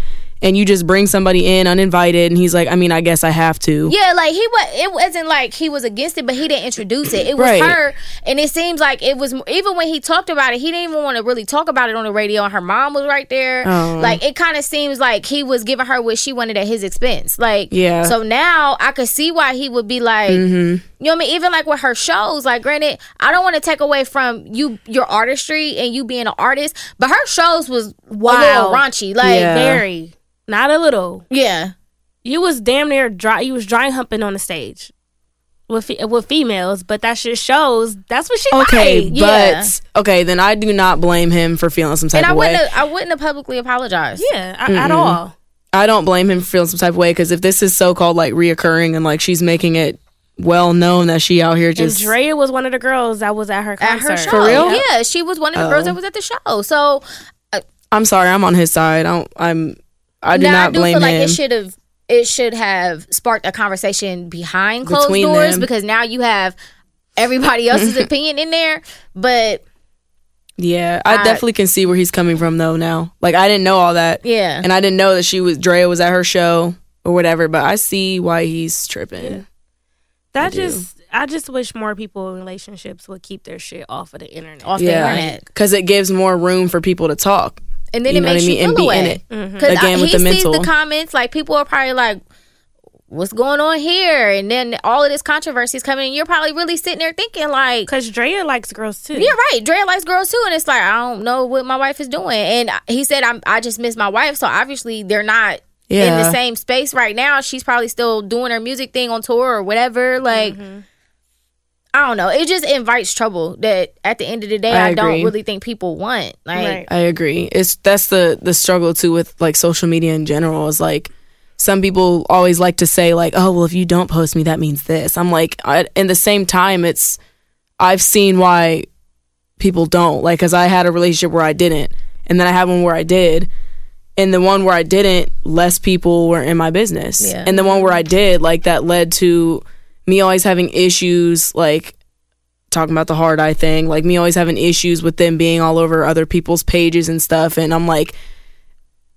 [SPEAKER 1] and you just bring somebody in uninvited and he's like, I mean, I guess I have to.
[SPEAKER 3] Yeah, like he was. It wasn't like he was against it, but he didn't introduce it. It was
[SPEAKER 1] Right.
[SPEAKER 3] her, and it seems like it was even when he talked about it, he didn't even want to really talk about it on the radio. And her mom was right there.
[SPEAKER 1] Oh.
[SPEAKER 3] Like it kind of seems like he was giving her what she wanted at his expense. Like
[SPEAKER 1] Yeah.
[SPEAKER 3] So now I could see why he would be like, mm-hmm. You know what I mean? Even like with her shows. Like, granted, I don't want to take away from you your artistry and you being an artist, but her shows was a little
[SPEAKER 2] Wow.
[SPEAKER 3] raunchy. Like,
[SPEAKER 1] Yeah.
[SPEAKER 2] very not a little.
[SPEAKER 3] yeah.
[SPEAKER 2] You was damn near dry. You was dry humping on the stage with with females, but that shit shows that's what she
[SPEAKER 1] Okay,
[SPEAKER 2] like.
[SPEAKER 1] but
[SPEAKER 3] yeah.
[SPEAKER 1] okay, then I do not blame him for feeling some type
[SPEAKER 3] And I
[SPEAKER 1] of way.
[SPEAKER 3] wouldn't, have, I wouldn't have publicly apologized.
[SPEAKER 2] Yeah, a- at all.
[SPEAKER 1] I don't blame him for feeling some type of way because if this is so called like reoccurring and like she's making it well known that she out here
[SPEAKER 2] And
[SPEAKER 1] just
[SPEAKER 2] Drea was one of the girls that was at her
[SPEAKER 3] at her show.
[SPEAKER 1] For real?
[SPEAKER 3] Yeah, she was one of the girls
[SPEAKER 1] Oh.
[SPEAKER 3] that was at the show. So uh,
[SPEAKER 1] I'm sorry, I'm on his side. I don't I'm I do
[SPEAKER 3] now
[SPEAKER 1] not
[SPEAKER 3] I do
[SPEAKER 1] blame
[SPEAKER 3] feel like
[SPEAKER 1] him.
[SPEAKER 3] it should have it should have sparked a conversation behind closed
[SPEAKER 1] Between
[SPEAKER 3] doors
[SPEAKER 1] them.
[SPEAKER 3] because now you have everybody else's opinion in there. But
[SPEAKER 1] yeah, I,
[SPEAKER 3] I-
[SPEAKER 1] definitely can see where he's coming from though now. Like I didn't know all that.
[SPEAKER 3] yeah,
[SPEAKER 1] And I didn't know that she was Drea was at her show or whatever, but I see why he's tripping.
[SPEAKER 2] That
[SPEAKER 1] do.
[SPEAKER 2] just I just wish more people in relationships would keep their shit off of the internet.
[SPEAKER 3] off the
[SPEAKER 1] Yeah.
[SPEAKER 3] internet,
[SPEAKER 1] Cuz it gives more room for people to talk.
[SPEAKER 3] and then
[SPEAKER 1] You
[SPEAKER 3] it makes
[SPEAKER 1] I mean?
[SPEAKER 3] you
[SPEAKER 1] And
[SPEAKER 3] feel
[SPEAKER 1] be in
[SPEAKER 3] away.
[SPEAKER 1] it.
[SPEAKER 3] Because
[SPEAKER 1] Again,
[SPEAKER 3] he
[SPEAKER 1] with the
[SPEAKER 3] sees
[SPEAKER 1] mental.
[SPEAKER 3] the comments, like people are probably like, "What's going on here?" And then all of this controversy is coming, and you're probably really sitting there thinking, like,
[SPEAKER 2] Cause Drea likes girls too.
[SPEAKER 3] Yeah, right. Drea likes girls too, and it's like I don't know what my wife is doing. And he said, "I'm I just miss my wife." So obviously they're not in the same space right now. She's probably still doing her music thing on tour or whatever. Like mm-hmm. I don't know. It just invites trouble. That at the end of the day,
[SPEAKER 1] I
[SPEAKER 3] I, don't really think people want. Like
[SPEAKER 2] Right.
[SPEAKER 1] I agree. It's that's the the struggle too with like social media in general is like some people always like to say like, "Oh, well if you don't post me that means this." I'm like I, in the same time it's I've seen why people don't. Like cuz I had a relationship where I didn't and then I had one where I did. And the one where I didn't, less people were in my business.
[SPEAKER 3] Yeah.
[SPEAKER 1] And the one where I did, like that led to me always having issues like talking about the hard eye thing, like me always having issues with them being all over other people's pages and stuff. And I'm like,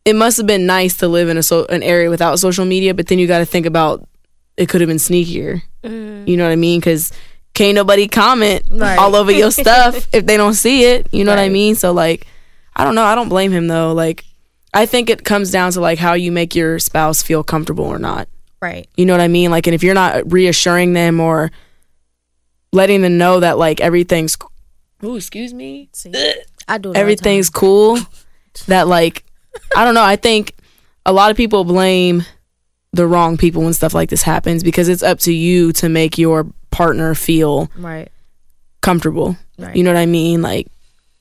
[SPEAKER 1] it must have been nice to live in a so- an area without social media, but then you got to think about it could have been sneakier. Mm. You know what I mean? Because can't nobody comment
[SPEAKER 3] Right.
[SPEAKER 1] all over your stuff if they don't see it. You know what I mean? So like, I don't know. I don't blame him though. Like, I think it comes down to like how you make your spouse feel comfortable or not.
[SPEAKER 3] right.
[SPEAKER 1] You know what I mean? Like, and if you're not reassuring them or letting them know that like everything's ooh, excuse me,
[SPEAKER 2] See,
[SPEAKER 3] I do. It all the
[SPEAKER 1] everything's cool, that like, I don't know. I think a lot of people blame the wrong people when stuff like this happens because it's up to you to make your partner feel
[SPEAKER 3] right.
[SPEAKER 1] comfortable.
[SPEAKER 3] Right.
[SPEAKER 1] You know what I mean? Like,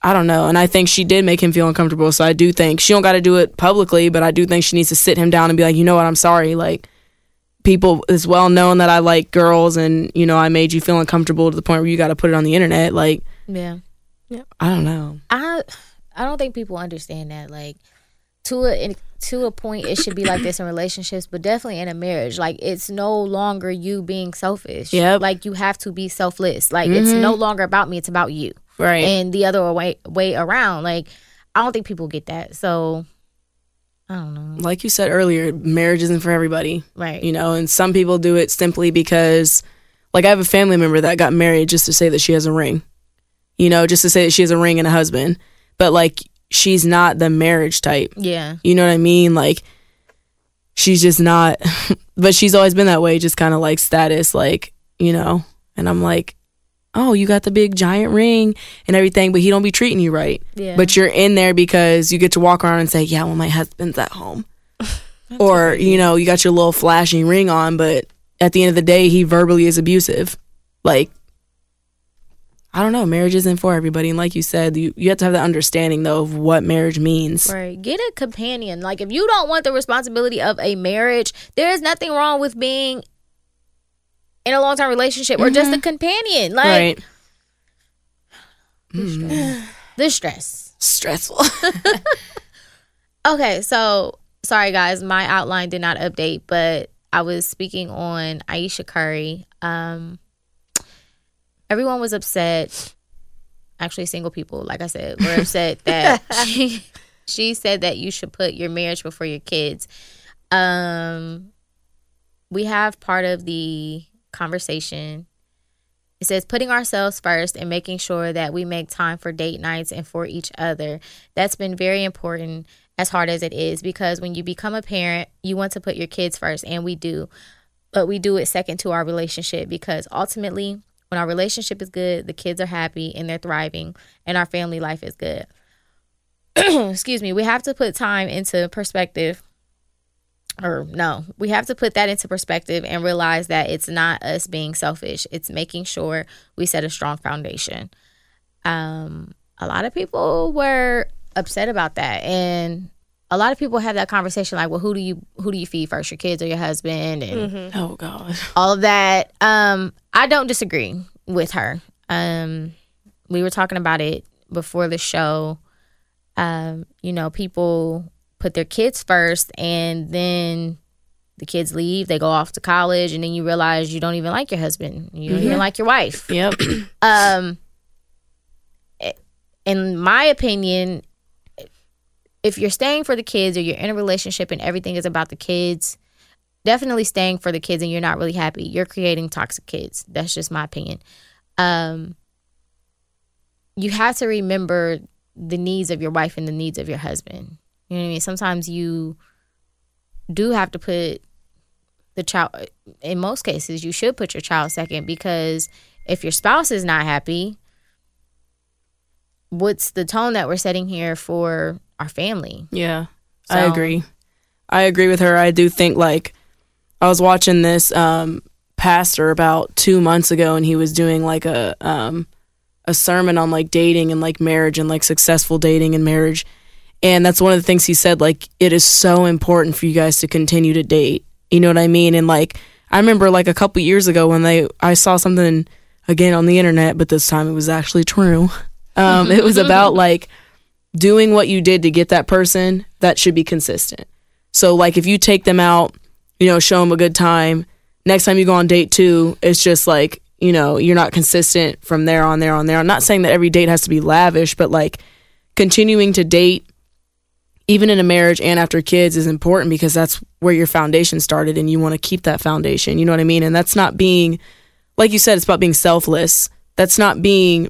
[SPEAKER 1] I don't know. And I think she did make him feel uncomfortable. So I do think she don't got to do it publicly, but I do think she needs to sit him down and be like, you know what? I'm sorry. Like, people it's well known that I like girls, and you know I made you feel uncomfortable to the point where you got to put it on the internet. Like,
[SPEAKER 3] Yeah. yeah.
[SPEAKER 1] I don't know.
[SPEAKER 3] I I don't think people understand that. Like to a to a point, it should be like this in relationships, but definitely in a marriage. Like it's no longer you being selfish.
[SPEAKER 1] Yep.
[SPEAKER 3] Like you have to be selfless. Like it's mm-hmm. no longer about me. It's about you.
[SPEAKER 1] Right.
[SPEAKER 3] And the other way way around. Like I don't think people get that. So I don't know.
[SPEAKER 1] like you said earlier, marriage isn't for everybody.
[SPEAKER 3] Right.
[SPEAKER 1] You know, and some people do it simply because, like, I have a family member that got married just to say that she has a ring. You know, just to say that she has a ring and a husband. But like, she's not the marriage type.
[SPEAKER 3] Yeah.
[SPEAKER 1] You know what I mean? Like, she's just not, but she's always been that way, just kind of like status, like, you know. And I'm like, oh, you got the big giant ring and everything, but he don't be treating you right.
[SPEAKER 3] Yeah.
[SPEAKER 1] But you're in there because you get to walk around and say, yeah, well, my husband's at home. or, you know, you got your little flashing ring on, but at the end of the day, he verbally is abusive. Like, I don't know. Marriage isn't for everybody. And like you said, you, you have to have the understanding, though, of what marriage means.
[SPEAKER 3] Right. Get a companion. Like if you don't want the responsibility of a marriage, there is nothing wrong with being in a long term relationship or just a companion. Like
[SPEAKER 1] right.
[SPEAKER 3] the stress.
[SPEAKER 1] Stressful.
[SPEAKER 3] Okay, so sorry guys, my outline did not update, but I was speaking on Ayesha Curry. Um everyone was upset. Actually single people, like I said, were upset that she she said that you should put your marriage before your kids. Um we have part of the conversation. It says putting ourselves first and making sure that we make time for date nights and for each other. That's been very important as hard as it is because when you become a parent, you want to put your kids first and we do. But we do it second to our relationship because ultimately when our relationship is good, the kids are happy and they're thriving and our family life is good. Excuse me, we have to put time into perspective or no, we have to put that into perspective and realize that it's not us being selfish. It's making sure we set a strong foundation. Um, a lot of people were upset about that, and a lot of people have that conversation like, "Well, who do you who do you feed first, your kids or your husband?" And
[SPEAKER 1] oh, God.
[SPEAKER 3] all of that. Um, I don't disagree with her. Um, we were talking about it before the show. Um, you know, people put their kids first and then the kids leave, they go off to college, and then you realize you don't even like your husband. You don't even like your wife.
[SPEAKER 1] Yep.
[SPEAKER 3] Um, in my opinion, if you're staying for the kids or you're in a relationship and everything is about the kids, definitely staying for the kids and you're not really happy, you're creating toxic kids. That's just my opinion. Um, you have to remember the needs of your wife and the needs of your husband. You know what I mean? Sometimes you do have to put the child, in most cases, you should put your child second because if your spouse is not happy, what's the tone that we're setting here for our family?
[SPEAKER 1] Yeah, I agree. I agree with her. I do think like I was watching this um, pastor about two months ago, and he was doing like a um, a sermon on like dating and like marriage and like successful dating and marriage. And that's one of the things he said. Like it is so important for you guys to continue to date. You know what I mean? And like I remember like a couple years ago when they I saw something again on the internet, but this time it was actually true. Um, it was about like doing what you did to get that person that should be consistent. So like if you take them out, you know, show them a good time. Next time you go on date two, it's just like you know you're not consistent from there on there on there. I'm not saying that every date has to be lavish, but like continuing to date even in a marriage and after kids is important because that's where your foundation started and you want to keep that foundation. You know what I mean? And that's not being like you said, it's about being selfless. That's not being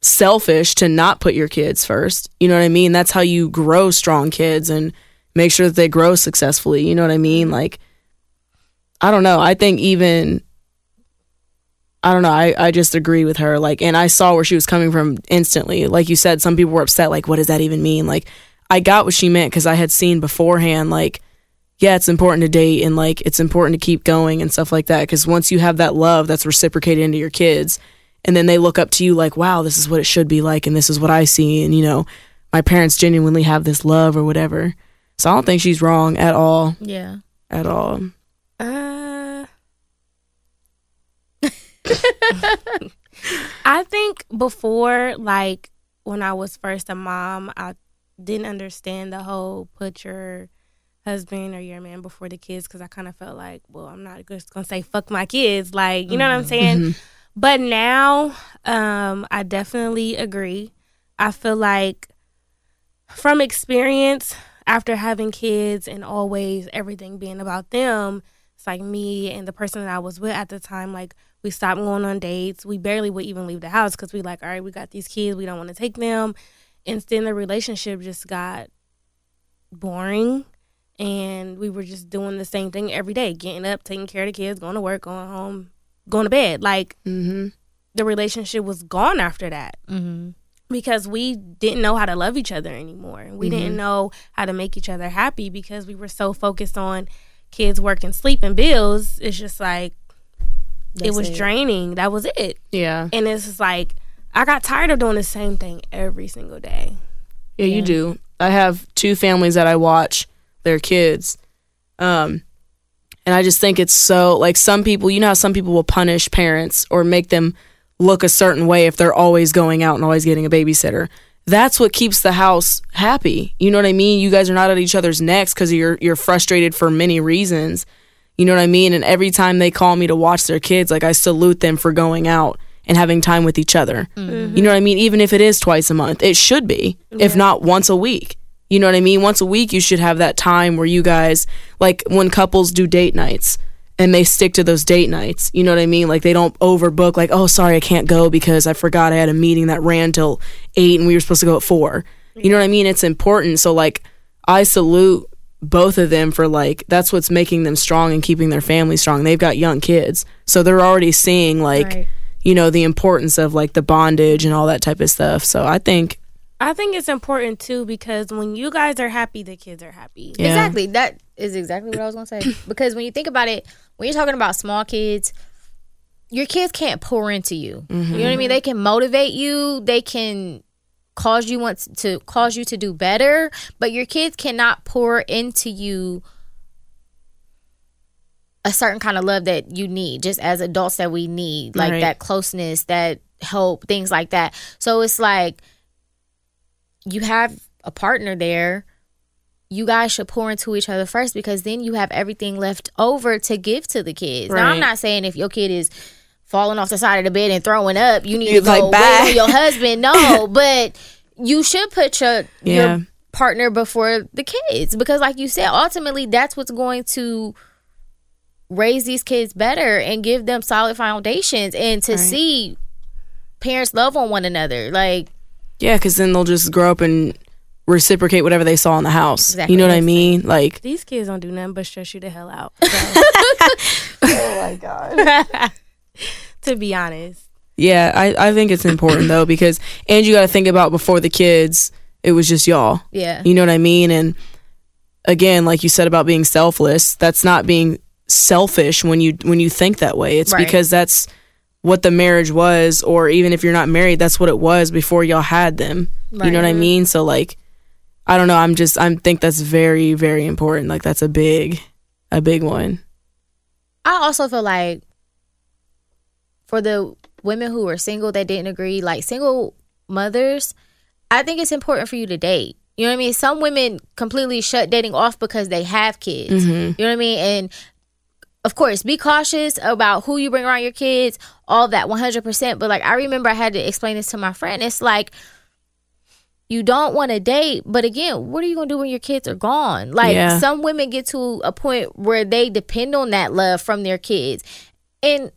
[SPEAKER 1] selfish to not put your kids first. You know what I mean? That's how you grow strong kids and make sure that they grow successfully. You know what I mean? Like, I don't know. I think even I don't know. I, I just agree with her. Like, and I saw where she was coming from instantly. Like you said, some people were upset. Like, what does that even mean? Like, I got what she meant because I had seen beforehand. Like, yeah, it's important to date and like it's important to keep going and stuff like that. Because once you have that love that's reciprocated into your kids, and then they look up to you like, wow, this is what it should be like, and this is what I see, and you know, my parents genuinely have this love or whatever. So I don't think she's wrong at all.
[SPEAKER 3] Yeah.
[SPEAKER 1] At all.
[SPEAKER 2] Uh, I think before, like when I was first a mom, I didn't understand the whole put your husband or your man before the kids because I kind of felt like, well, I'm not just gonna say fuck my kids, like you know what I'm saying. But now, um, I definitely agree. I feel like from experience after having kids and always everything being about them, it's like me and the person that I was with at the time, like we stopped going on dates. We barely would even leave the house because we like, all right, we got these kids, we don't want to take them. And then the relationship just got boring and we were just doing the same thing every day, getting up, taking care of the kids, going to work, going home, going to bed. Like
[SPEAKER 1] Mm-hmm.
[SPEAKER 2] the relationship was gone after that
[SPEAKER 3] Mm-hmm.
[SPEAKER 2] because we didn't know how to love each other anymore. We didn't know how to make each other happy because we were so focused on kids, work, and sleep and bills. It's just like it was
[SPEAKER 3] it.
[SPEAKER 2] draining. That was it.
[SPEAKER 1] Yeah.
[SPEAKER 2] And it's just like I got tired of doing the same thing every single day.
[SPEAKER 1] Yeah, you do. I have two families that I watch their kids. Um and I just think it's so like some people, you know how some people will punish parents or make them look a certain way if they're always going out and always getting a babysitter. That's what keeps the house happy. You know what I mean? You guys are not at each other's necks cuz you're you're frustrated for many reasons. You know what I mean? And every time they call me to watch their kids, like I salute them for going out and having time with each other. Mm-hmm. You know what I mean? Even if it is twice a month, it should be, if not once a week. You know what I mean? Once a week, you should have that time where you guys, like when couples do date nights and they stick to those date nights. You know what I mean? Like they don't overbook, like, oh, sorry, I can't go because I forgot I had a meeting that ran till eight and we were supposed to go at four. You know what I mean? It's important. So, like, I salute both of them for like that's what's making them strong and keeping their family strong. They've got young kids. So they're already seeing like
[SPEAKER 2] Right.
[SPEAKER 1] You know the importance of like the bondage and all that type of stuff. So I think
[SPEAKER 2] I think it's important too because when you guys are happy, the kids are happy.
[SPEAKER 1] Yeah.
[SPEAKER 3] Exactly. That is exactly what I was gonna say. because when you think about it, when you're talking about small kids, your kids can't pour into you. You know what I mm-hmm. mean? They can motivate you. They can cause you want to cause you to do better, but your kids cannot pour into you a certain kind of love that you need just as adults that we need like
[SPEAKER 1] Right.
[SPEAKER 3] that closeness that help things like that so it's like you have a partner there you guys should pour into each other first because then you have everything left over to give to the kids now i'm not saying if your kid is falling off the side of the bed and throwing up you need
[SPEAKER 1] You're
[SPEAKER 3] to go
[SPEAKER 1] like,
[SPEAKER 3] wait
[SPEAKER 1] "Bye."
[SPEAKER 3] on your husband no but you should put your
[SPEAKER 1] Yeah.
[SPEAKER 3] your partner before the kids because like you said ultimately that's what's going to raise these kids better and give them solid foundations and to
[SPEAKER 1] Right.
[SPEAKER 3] see parents love on one another like
[SPEAKER 1] yeah, because then they'll just grow up and reciprocate whatever they saw in the house.
[SPEAKER 3] Exactly.
[SPEAKER 1] You know what I mean? Like
[SPEAKER 2] These kids don't do nothing but stress you the hell out. So,
[SPEAKER 1] oh my god.
[SPEAKER 2] to be honest.
[SPEAKER 1] Yeah, I, I think it's important though because and you got to think about before the kids, it was just y'all.
[SPEAKER 3] yeah
[SPEAKER 1] You know what I mean? And again, like you said about being selfless, that's not being selfish when you when you think that way. It's
[SPEAKER 3] Right.
[SPEAKER 1] because that's what the marriage was or even if you're not married, that's what it was before y'all had them. You know what I mean? So like I don't know, I'm just I think that's very very important. Like that's a big a big one.
[SPEAKER 3] I also feel like for the women who are single that didn't agree, like single mothers, I think it's important for you to date. You know what I mean? Some women completely shut dating off because they have kids.
[SPEAKER 1] Mm-hmm.
[SPEAKER 3] You know what I mean? And of course, be cautious about who you bring around your kids, all that 100%. But like, I remember I had to explain this to my friend. It's like, you don't want to date, but again, what are you going to do when your kids are gone? Like,
[SPEAKER 1] Yeah.
[SPEAKER 3] some women get to a point where they depend on that love from their kids. And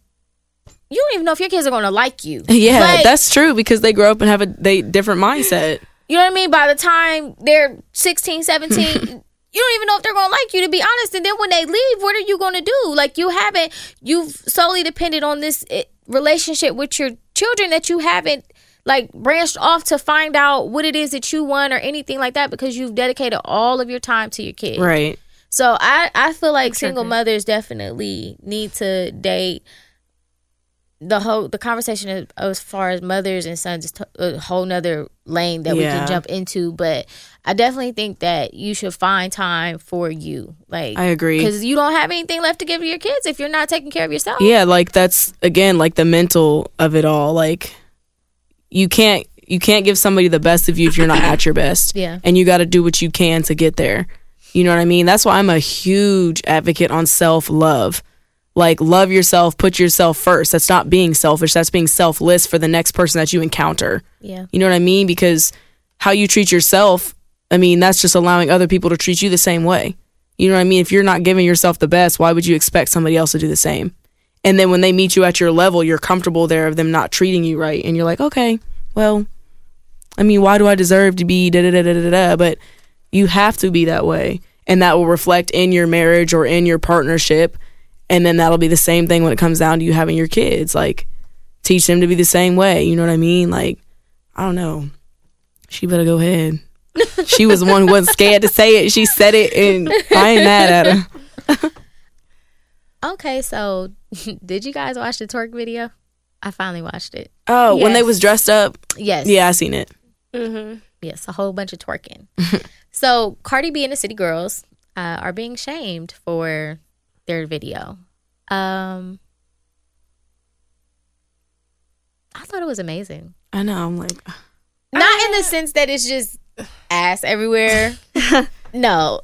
[SPEAKER 3] you don't even know if your kids are going to like you.
[SPEAKER 1] Yeah,
[SPEAKER 3] Like,
[SPEAKER 1] that's true because they grow up and have a they different mindset.
[SPEAKER 3] you know what I mean? By the time they're 16, 17, you don't even know if they're going to like you, to be honest. And then when they leave, what are you going to do? Like, you haven't, you've solely depended on this, eh, relationship with your children that you haven't like branched off to find out what it is that you want or anything like that because you've dedicated all of your time to your kid.
[SPEAKER 1] Right.
[SPEAKER 3] So I I feel like single mothers definitely need to date. The whole the conversation as- as far as mothers and sons is t- a whole nother lane that we can jump into, but I definitely think that you should find time for you. Like
[SPEAKER 1] I agree.
[SPEAKER 3] because you don't have anything left to give to your kids if you're not taking care of yourself.
[SPEAKER 1] Yeah, like that's again like the mental of it all. Like you can't you can't give somebody the best of you if you're not at your best.
[SPEAKER 3] Yeah.
[SPEAKER 1] And you got to do what you can to get there. You know what I mean? That's why I'm a huge advocate on self-love. Like love yourself, put yourself first. That's not being selfish. That's being selfless for the next person that you encounter.
[SPEAKER 3] Yeah.
[SPEAKER 1] You know what I mean? Because how you treat yourself, I mean, that's just allowing other people to treat you the same way. You know what I mean? If you're not giving yourself the best, why would you expect somebody else to do the same? And then when they meet you at your level, you're comfortable there of them not treating you right. And you're like, okay, well, I mean, why do I deserve to be da da da da da da? But you have to be that way. And that will reflect in your marriage or in your partnership. And then that'll be the same thing when it comes down to you having your kids. Like, teach them to be the same way. You know what I mean? Like, I don't know. She better go ahead. she was the one who wasn't scared to say it. She said it, and I ain't mad at her.
[SPEAKER 3] Okay, so did you guys watch the twerk video? I finally watched it.
[SPEAKER 1] Oh, when they was dressed up,
[SPEAKER 3] Yes.
[SPEAKER 1] yeah, I seen it.
[SPEAKER 2] Mm-hmm.
[SPEAKER 3] Yes, a whole bunch of twerking. so Cardi B and the City Girls uh, are being shamed for their video. Um, I thought it was amazing.
[SPEAKER 1] I know. I'm like,
[SPEAKER 3] Not in the sense that it's just ass everywhere. no.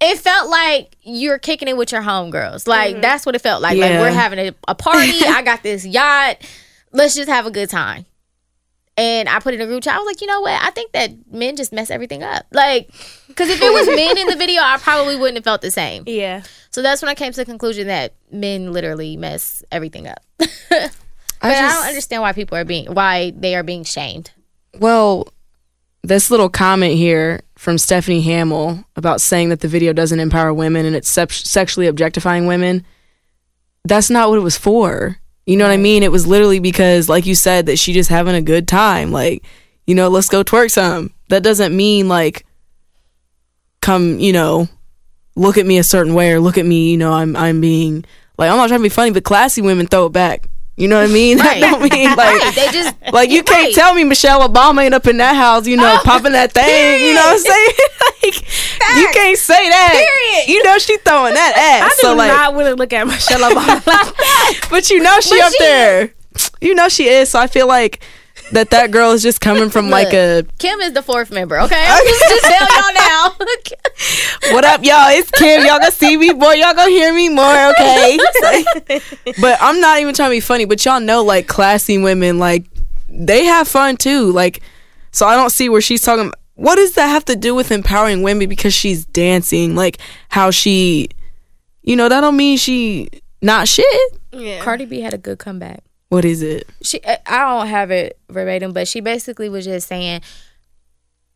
[SPEAKER 3] It felt like you're kicking it with your homegirls. Like that's what it felt like. Like we're having a, a party. I got this yacht. Let's just have a good time. And I put it in a group chat. I was like, you know what? I think that men just mess everything up. Like, because if it was men in the video, I probably wouldn't have felt the same.
[SPEAKER 2] Yeah.
[SPEAKER 3] So that's when I came to the conclusion that men literally mess everything up. but I,
[SPEAKER 1] just- I
[SPEAKER 3] don't understand why people are being why they are being shamed.
[SPEAKER 1] well, this little comment here from Stephanie Hamill about saying that the video doesn't empower women and it's sep- sexually objectifying women. That's not what it was for. You know what I mean? It was literally because, like you said, that she just having a good time. Like, you know, let's go twerk some. That doesn't mean like, come, you know, look at me a certain way or look at me, you know, I'm I'm being like I'm not trying to be funny, but classy women throw it back. You know what I mean?
[SPEAKER 3] Right.
[SPEAKER 1] Don't mean like
[SPEAKER 3] Right. They just
[SPEAKER 1] like you can't
[SPEAKER 3] Right.
[SPEAKER 1] tell me Michelle Obama ain't up in that house, you know,
[SPEAKER 3] Oh,
[SPEAKER 1] popping that thing. You know what I'm saying? like, you can't say that.
[SPEAKER 3] Period.
[SPEAKER 1] You know she throwing that
[SPEAKER 2] I
[SPEAKER 1] ass.
[SPEAKER 2] do
[SPEAKER 1] so like,
[SPEAKER 2] not want to look at Michelle Obama like that.
[SPEAKER 1] but you know she
[SPEAKER 3] But
[SPEAKER 1] up
[SPEAKER 3] she-
[SPEAKER 1] there. You know she is. So I feel like that that girl is just coming from like a
[SPEAKER 3] Kim is the fourth member. Okay, I'm just, just tell y'all now.
[SPEAKER 1] what up, y'all? It's Kim. Y'all gonna see me more. Y'all gonna hear me more. Okay. but I'm not even trying to be funny. But y'all know, like classy women, like they have fun too. Like, so I don't see where she's talking. What does that have to do with empowering women because she's dancing? Like how she, you know, that don't mean she not shit.
[SPEAKER 2] Yeah.
[SPEAKER 3] Cardi B had a good comeback.
[SPEAKER 1] What is it?
[SPEAKER 3] She, I I don't have it verbatim, but she basically was just saying,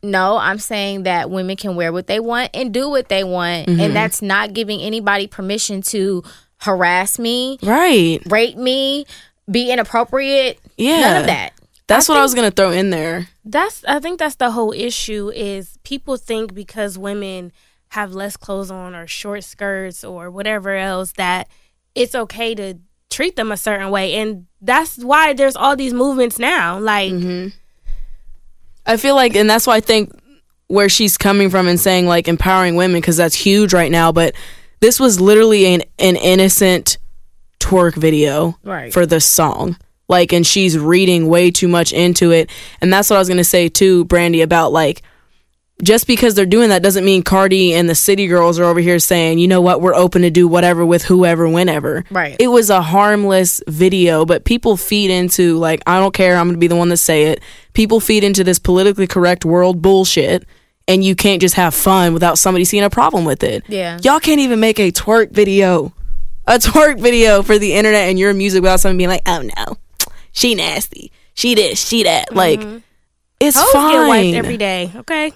[SPEAKER 3] "No, I'm saying that women can wear what they want and do what they want, and mm-hmm. that's not giving anybody permission to harass me,
[SPEAKER 1] Right.
[SPEAKER 3] rape me, be inappropriate.
[SPEAKER 1] Yeah.
[SPEAKER 3] None of that."
[SPEAKER 1] That's what I was gonna throw in there.
[SPEAKER 2] That's I think that's the whole issue is people think because women have less clothes on or short skirts or whatever else that it's okay to treat them a certain way and that's why there's all these movements now like mm-hmm.
[SPEAKER 1] I feel like, and that's why I think where she's coming from and saying like empowering women because that's huge right now. But this was literally an an innocent twerk video
[SPEAKER 3] Right.
[SPEAKER 1] for the song. Like, and she's reading way too much into it. And that's what I was gonna say too, Brandy, about like just because they're doing that doesn't mean Cardi and the City Girls are over here saying, you know what, we're open to do whatever with whoever, whenever.
[SPEAKER 3] Right.
[SPEAKER 1] It was a harmless video, but people feed into like, I don't care, I'm gonna be the one to say it. People feed into this politically correct world bullshit, and you can't just have fun without somebody seeing a problem with it.
[SPEAKER 3] Yeah.
[SPEAKER 1] Y'all can't even make a twerk video, a twerk video for the internet and your music without someone being like, oh no, she nasty, she this, she that. Like, mm-hmm. it's
[SPEAKER 2] hoes
[SPEAKER 1] fine.
[SPEAKER 2] every day okay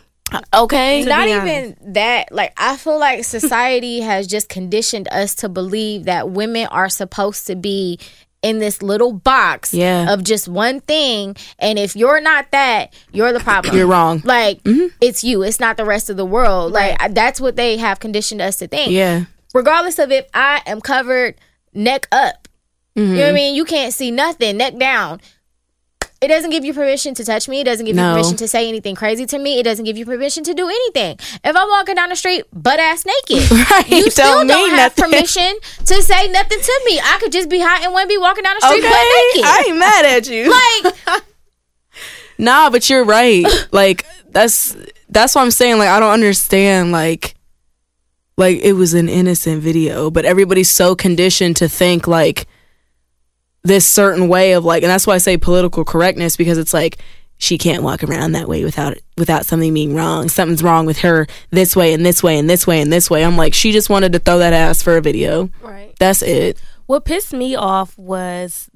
[SPEAKER 1] okay.
[SPEAKER 2] To
[SPEAKER 3] not even that like i feel like society has just conditioned us to believe that women are supposed to be in this little box
[SPEAKER 1] Yeah.
[SPEAKER 3] of just one thing. And if you're not that, you're the problem.
[SPEAKER 1] You're wrong.
[SPEAKER 3] Like mm-hmm. it's you. It's not the rest of the world. Like that's what they have conditioned us to think.
[SPEAKER 1] Yeah.
[SPEAKER 3] Regardless of if I am covered neck up. You know mm-hmm. what I mean? You can't see nothing, neck down. It doesn't give you permission to touch me. It doesn't give
[SPEAKER 1] No.
[SPEAKER 3] you permission to say anything crazy to me. It doesn't give you permission to do anything. If I'm walking down the street butt ass naked,
[SPEAKER 1] Right,
[SPEAKER 3] you still
[SPEAKER 1] don't
[SPEAKER 3] don't, have
[SPEAKER 1] nothing.
[SPEAKER 3] permission to say nothing to me. I could just be hot and to be walking down the street
[SPEAKER 1] Okay.
[SPEAKER 3] butt naked.
[SPEAKER 1] I ain't mad at you.
[SPEAKER 3] like
[SPEAKER 1] Nah, but you're right. like that's that's what I'm saying. Like I don't understand. Like like it was an innocent video, but everybody's so conditioned to think like this certain way of like, and that's why I say political correctness because it's like she can't walk around that way without without something being wrong. Something's wrong with her this way and this way and this way and this way. I'm like, she just wanted to throw that ass for a video.
[SPEAKER 2] Right.
[SPEAKER 1] That's it.
[SPEAKER 2] What pissed me off was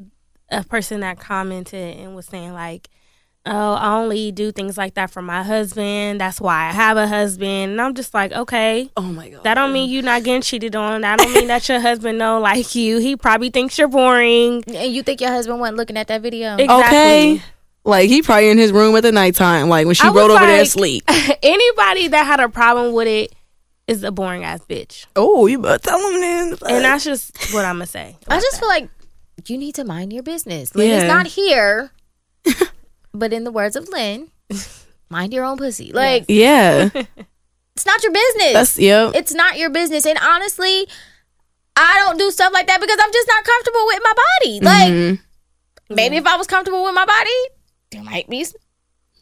[SPEAKER 2] a person that commented and was saying like, "Oh, I only do things like that for my husband. That's why I have a husband." And I'm just like, "Okay,
[SPEAKER 1] Oh my god.
[SPEAKER 2] that don't mean you not getting cheated on. That don't mean that your husband don't like you. He probably thinks you're boring."
[SPEAKER 3] and you think your husband wasn't looking at that video?
[SPEAKER 2] Exactly.
[SPEAKER 1] Okay. Like he probably in his room at the nighttime, like when she
[SPEAKER 2] I
[SPEAKER 1] rolled over there
[SPEAKER 2] like-
[SPEAKER 1] asleep.
[SPEAKER 2] Anybody that had a problem with it is a boring ass bitch,
[SPEAKER 1] Oh, you better tell him then.
[SPEAKER 2] and that's just what I'm gonna say.
[SPEAKER 3] I just
[SPEAKER 2] that.
[SPEAKER 3] feel like you need to mind your business. Lynn
[SPEAKER 1] Yeah.
[SPEAKER 3] is not here, but in the words of Lynn, mind your own pussy. Like
[SPEAKER 1] yeah,
[SPEAKER 3] it's not your business.
[SPEAKER 1] that's yep.
[SPEAKER 3] it's not your business. And honestly, I don't do stuff like that because I'm just not comfortable with my body. Like
[SPEAKER 1] Mhm.
[SPEAKER 3] maybe if I was comfortable with my body, there might be.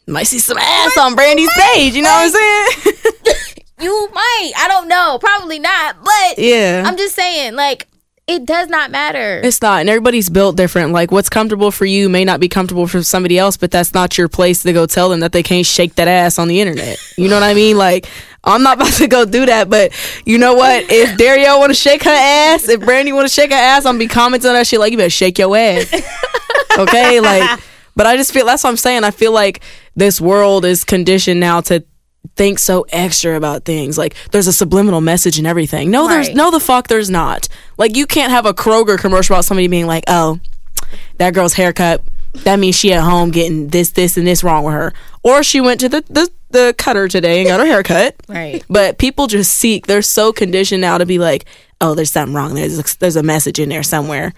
[SPEAKER 1] Might see some ass on Brandy's page. You know what I'm saying?
[SPEAKER 3] You might. I don't know. Probably not. But
[SPEAKER 1] yeah,
[SPEAKER 3] I'm just saying, like, it does not matter.
[SPEAKER 1] it's not, and everybody's built different. Like what's comfortable for you may not be comfortable for somebody else, but that's not your place to go tell them that they can't shake that ass on the internet. You know what I mean? Like I'm not about to go do that, but you know what? If Dario want to shake her ass, if Brandy want to shake her ass, I'm gonna be commenting on that shit like you better shake your ass. okay like but i just feel that's what i'm saying i feel like this world is conditioned now to think so extra about things. Like there's a subliminal message and everything. No there's no the fuck there's not. Like you can't have a kroger commercial about somebody being like oh that girl's haircut that means she at home getting this this and this wrong with her. Or she went to the the, the cutter today and got her haircut.
[SPEAKER 3] Right.
[SPEAKER 1] but people just seek they're so conditioned now to be like oh there's something wrong. There's a, there's a message in there somewhere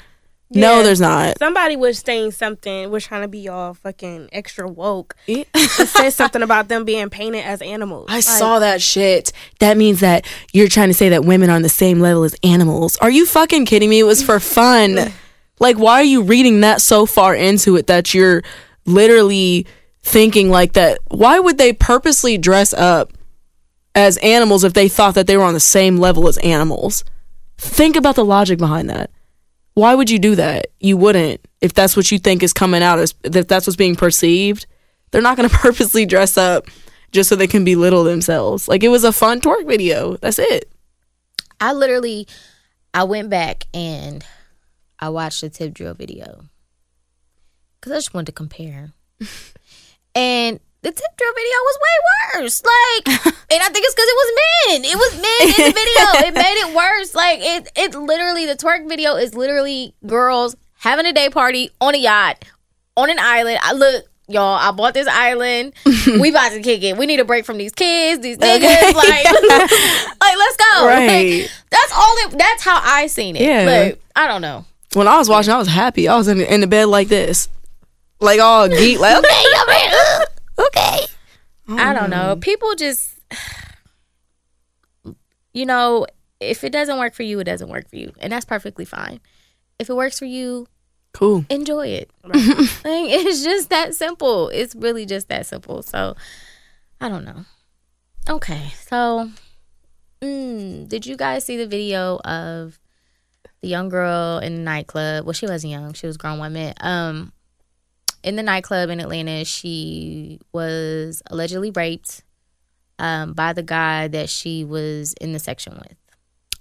[SPEAKER 1] no there's not
[SPEAKER 2] Somebody was saying something. Was trying to be all fucking extra woke.
[SPEAKER 1] Yeah.
[SPEAKER 2] It said something about them being painted as animals.
[SPEAKER 1] I saw that shit. That means that you're trying to say that women are on the same level as animals. Are you fucking kidding me? It was for fun. Like, why are you reading that so far into it that you're literally thinking like that? Why would they purposely dress up as animals if they thought that they were on the same level as animals? Think about the logic behind that. Why would you do that? You wouldn't if that's what you think is coming out as if that's what's being perceived. They're not going to purposely dress up just so they can belittle themselves. Like it was a fun twerk video. That's it.
[SPEAKER 3] I literally, I went back and I watched the tip drill video because I just wanted to compare. and the tip drill video was way worse. Like, and I think it's because it was men. It was men in the video. It made it worse. Like, it, it literally, the twerk video is literally girls having a day party on a yacht on an island. I look. Y'all, I bought this island. we about to kick it. We need a break from these kids, these niggas.
[SPEAKER 1] Okay.
[SPEAKER 3] Like, like, let's go.
[SPEAKER 1] Right.
[SPEAKER 3] Like, that's all it that's how I seen it.
[SPEAKER 1] Yeah.
[SPEAKER 3] Like, I don't know.
[SPEAKER 1] When I was watching, I was happy. I was in, in the bed like this, like all geek. Like okay,
[SPEAKER 3] Okay. I don't know. People just you know, if it doesn't work for you, it doesn't work for you. And that's perfectly fine. If it works for you,
[SPEAKER 1] cool.
[SPEAKER 3] enjoy it. like, it's just that simple. It's really just that simple. So I don't know. Okay. So mm, did you guys see the video of the young girl in the nightclub? Well, she wasn't young, she was a grown woman. Um in the nightclub in Atlanta, she was allegedly raped um, by the guy that she was in the section with.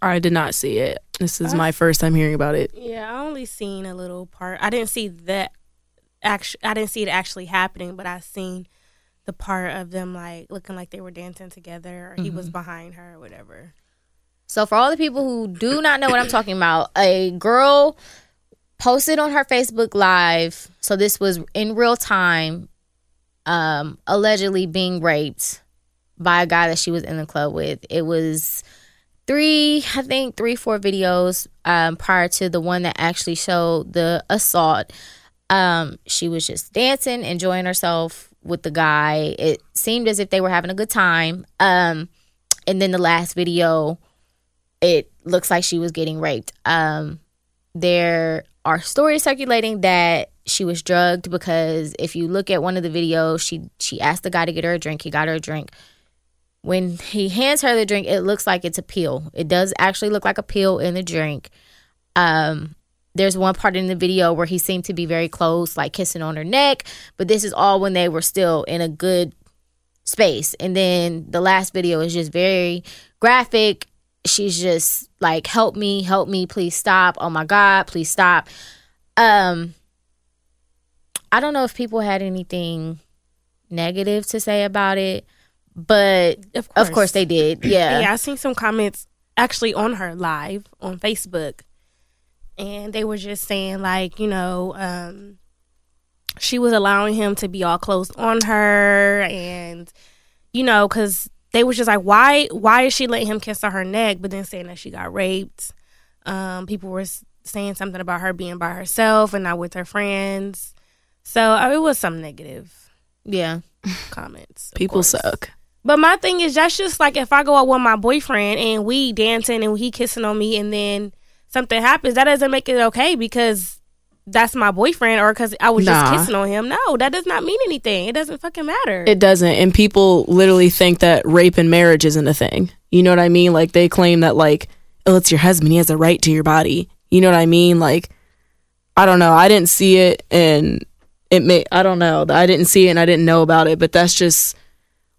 [SPEAKER 1] I did not see it. This is my first time hearing about it.
[SPEAKER 2] Yeah, I only seen a little part. I didn't see that. Actually, I didn't see it actually happening, but I seen the part of them like looking like they were dancing together, or he was behind her, or whatever.
[SPEAKER 3] So for all the people who do not know what I'm talking about, a girl posted on her Facebook Live. So this was in real time, um, allegedly being raped by a guy that she was in the club with. It was three, I think three, four videos um, prior to the one that actually showed the assault. Um, she was just dancing, enjoying herself with the guy. It seemed as if they were having a good time. Um, and then the last video, it looks like she was getting raped. Um, there are stories circulating that she was drugged because if you look at one of the videos, she she asked the guy to get her a drink. He got her a drink. When he hands her the drink, it looks like it's a pill. It does actually look like a pill in the drink. Um, there's one part in the video where he seemed to be very close, like kissing on her neck, but this is all when they were still in a good space. And then the last video is just very graphic. She's just like, "Help me, help me, please stop. Oh my god, please stop." Um I don't know if people had anything negative to say about it, but
[SPEAKER 2] Of course,
[SPEAKER 3] of course they did. Yeah.
[SPEAKER 2] Yeah, I seen some comments actually on her live on Facebook, and they were just saying like, you know, um, she was allowing him to be all close on her, and you know, because they was just like, why, why is she letting him kiss on her neck, but then saying that she got raped? Um, people were saying something about her being by herself and not with her friends, so uh, it was some negative
[SPEAKER 3] Yeah.
[SPEAKER 2] comments.
[SPEAKER 1] People
[SPEAKER 2] course.
[SPEAKER 1] suck.
[SPEAKER 2] But my thing is, that's just like if I go out with my boyfriend and we dancing and he kissing on me, and then something happens, that doesn't make it okay because that's my boyfriend or because I was
[SPEAKER 1] Nah.
[SPEAKER 2] just kissing on him. No, that does not mean anything. It doesn't fucking matter.
[SPEAKER 1] It doesn't. And people literally think that rape and marriage isn't a thing. You know what I mean? Like they claim that like, oh, it's your husband. He has a right to your body. You know what I mean? Like, I don't know. I didn't see it and it may, I don't know. I didn't see it and I didn't know about it, but that's just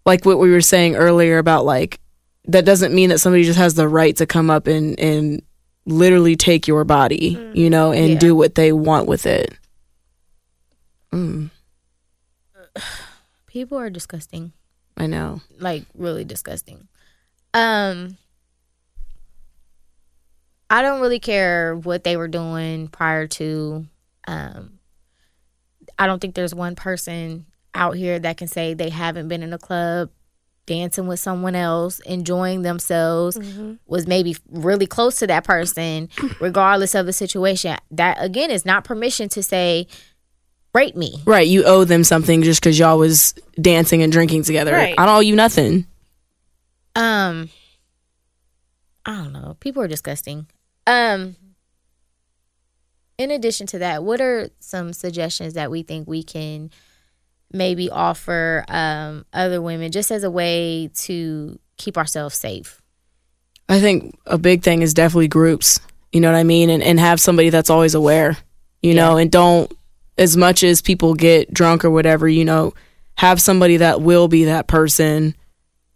[SPEAKER 1] like what we were saying earlier about like, that doesn't mean that somebody just has the right to come up and, and literally take your body, you know, and
[SPEAKER 3] Yeah.
[SPEAKER 1] do what they want with it. Mm,
[SPEAKER 3] People are disgusting.
[SPEAKER 1] I know.
[SPEAKER 3] like really disgusting. Um I don't really care what they were doing prior to um I don't think there's one person out here that can say they haven't been in a club dancing with someone else, enjoying themselves, was maybe really close to that person regardless of the situation. That again is not permission to say rape me.
[SPEAKER 1] Right, you owe them something just because y'all was dancing and drinking together.
[SPEAKER 2] Right.
[SPEAKER 1] I don't owe you nothing.
[SPEAKER 3] Um, I don't know. People are disgusting. Um, in addition to that, what are some suggestions that we think we can maybe offer um other women just as a way to keep ourselves safe?
[SPEAKER 1] I think a big thing is definitely groups. You know what I mean? And and have somebody that's always aware. You know, and don't as much as people get drunk or whatever, you know, have somebody that will be that person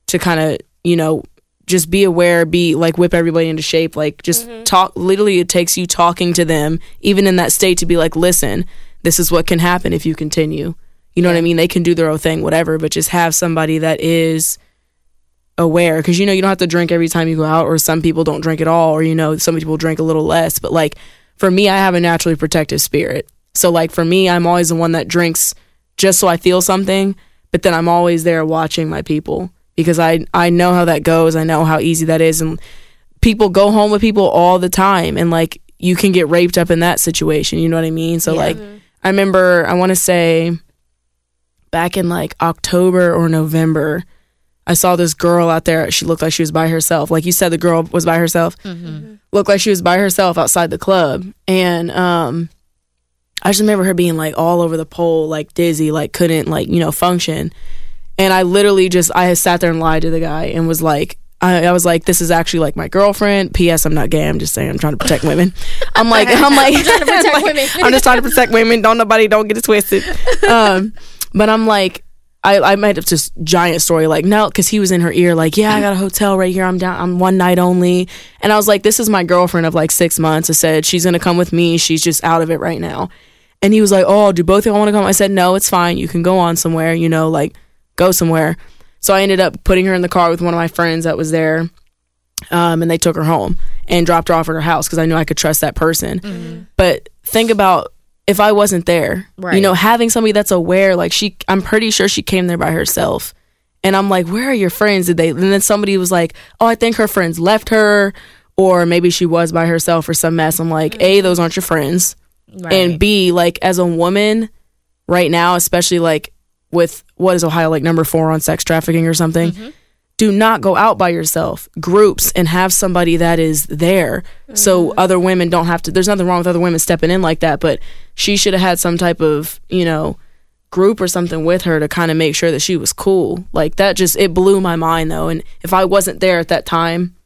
[SPEAKER 1] to kind of, you know, just be aware, be like whip everybody into shape, like just talk literally it takes you talking to them even in that state to be like, "Listen, this is what can happen if you continue." You know what I mean? They can do their own thing, whatever, but just have somebody that is aware. Because you know you don't have to drink every time you go out or some people don't drink at all or you know some people drink a little less but like for me i have a naturally protective spirit. So like for me i'm always the one that drinks just so i feel something but then i'm always there watching my people because i i know how that goes. I know how easy that is and people go home with people all the time and like you can get raped up in that situation. You know what i mean? So like mm-hmm. i remember i want to say back in like october or november I saw this girl out there. She looked like she was by herself. Like you said, the girl was by herself. Looked like she was by herself outside the club. And um, I just remember her being like all over the pole, like dizzy, like couldn't like you know function. And I literally just I had sat there and lied to the guy and was like, I, I was like, this is actually like my girlfriend. P.S. I'm not gay. I'm just saying I'm trying to protect women. I'm like I'm like I'm
[SPEAKER 3] trying to protect women.
[SPEAKER 1] I'm just trying to protect women. Don't nobody don't get it twisted. Um, but I'm like. I, I made up this giant story like no because he was in her ear like yeah I got a hotel right here. I'm down I'm one night only. And I was like this is my girlfriend of like six months I said she's gonna come with me. She's just out of it right now. And he was like oh do both of y'all want to come? I said no it's fine. You can go on somewhere you know like go somewhere. So I ended up putting her in the car with one of my friends that was there um, and they took her home and dropped her off at her house because I knew I could trust that person. But think about if I wasn't there,
[SPEAKER 3] Right.
[SPEAKER 1] you know, having somebody that's aware, like she, I'm pretty sure she came there by herself. And I'm like, where are your friends? Did they? And then somebody was like, oh, I think her friends left her, or maybe she was by herself or some mess. I'm like, a, those aren't your friends,
[SPEAKER 3] Right.
[SPEAKER 1] and b, like as a woman, right now, especially like with what is Ohio like number four on sex trafficking or something. Mm-hmm. Do not go out by yourself. Groups and have somebody that is there, so mm-hmm. other women don't have to. There's nothing wrong with other women stepping in like that, but she should have had some type of you know group or something with her to kind of make sure that she was cool. Like that just it blew my mind though. And if I wasn't there at that time,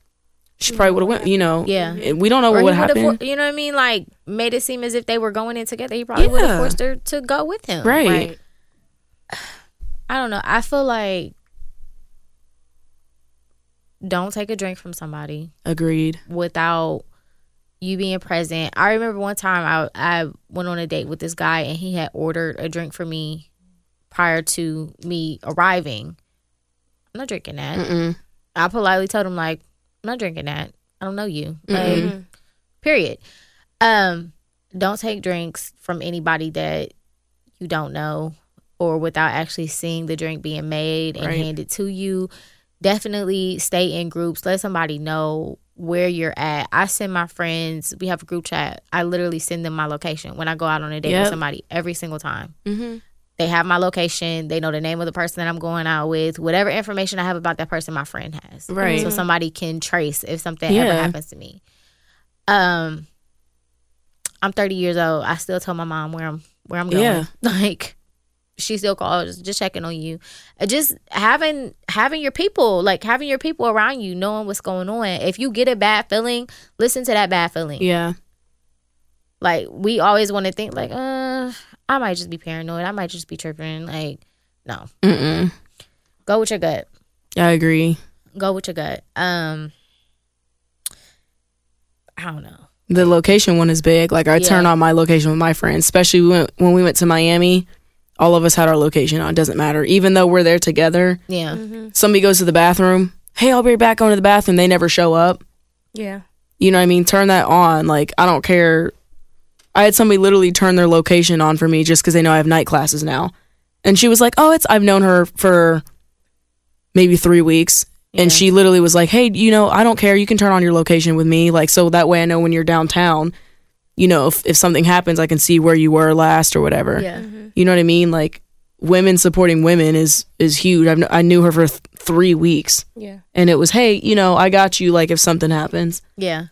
[SPEAKER 1] she probably would have went. You know,
[SPEAKER 3] Yeah.
[SPEAKER 1] Eh, we don't know
[SPEAKER 3] Or
[SPEAKER 1] what
[SPEAKER 3] he
[SPEAKER 1] would
[SPEAKER 3] would've
[SPEAKER 1] happen.
[SPEAKER 3] for- you know what I mean? Like made it seem as if they were going in together. He probably would
[SPEAKER 1] Yeah.
[SPEAKER 3] have forced her to go with him.
[SPEAKER 1] right.
[SPEAKER 2] Right.
[SPEAKER 3] I don't know. I feel like don't take a drink from somebody
[SPEAKER 1] Agreed.
[SPEAKER 3] without you being present. I remember one time I I went on a date with this guy and he had ordered a drink for me prior to me arriving. I'm not drinking that.
[SPEAKER 1] Mm-mm.
[SPEAKER 3] I politely told him like, I'm not drinking that. I don't know you. Like, period. Um, don't take drinks from anybody that you don't know or without actually seeing the drink being made and
[SPEAKER 1] Right.
[SPEAKER 3] handed to you. Definitely stay in groups. Let somebody know where you're at. I send my friends, we have a group chat. I literally send them my location when I go out on a date with somebody every single time.
[SPEAKER 1] Mm-hmm.
[SPEAKER 3] They have my location. They know the name of the person that I'm going out with. Whatever information I have about that person, my friend has.
[SPEAKER 1] Right.
[SPEAKER 3] So somebody can trace if something
[SPEAKER 1] Yeah.
[SPEAKER 3] ever happens to me. Um, I'm 30 years old. I still tell my mom where I'm where I'm going.
[SPEAKER 1] Yeah.
[SPEAKER 3] Like she still calls, just checking on you. Uh, Just having having your people, like having your people around you, knowing what's going on. If you get a bad feeling, listen to that bad feeling
[SPEAKER 1] Yeah.
[SPEAKER 3] like we always want to think like uh i might just be paranoid i might just be tripping like no
[SPEAKER 1] Mm-mm.
[SPEAKER 3] go with your gut
[SPEAKER 1] I agree.
[SPEAKER 3] go with your gut um i don't know
[SPEAKER 1] The location one is big. Like I
[SPEAKER 3] Yeah.
[SPEAKER 1] turn on my location with my friends, especially we went, when we went to Miami. All of us had our location on. Doesn't matter. Even though we're there together,
[SPEAKER 3] yeah mm-hmm.
[SPEAKER 1] somebody goes to the bathroom. Hey, I'll be right back. Going to the bathroom. They never show up.
[SPEAKER 2] Yeah.
[SPEAKER 1] You know what I mean? Turn that on. Like I don't care. I had somebody literally turn their location on for me just because they know I have night classes now, and she was like, "Oh, it's I've known her for maybe three weeks." And she literally was like, "Hey, you know, I don't care. You can turn on your location with me, like so that way I know when you're downtown. You know, if if something happens, I can see where you were last or whatever.
[SPEAKER 3] yeah mm-hmm.
[SPEAKER 1] You know what I mean? Like women supporting women is is huge. I've, I knew her for th- three weeks,
[SPEAKER 2] Yeah.
[SPEAKER 1] and it was, hey, you know, I got you. Like if something happens,
[SPEAKER 3] yeah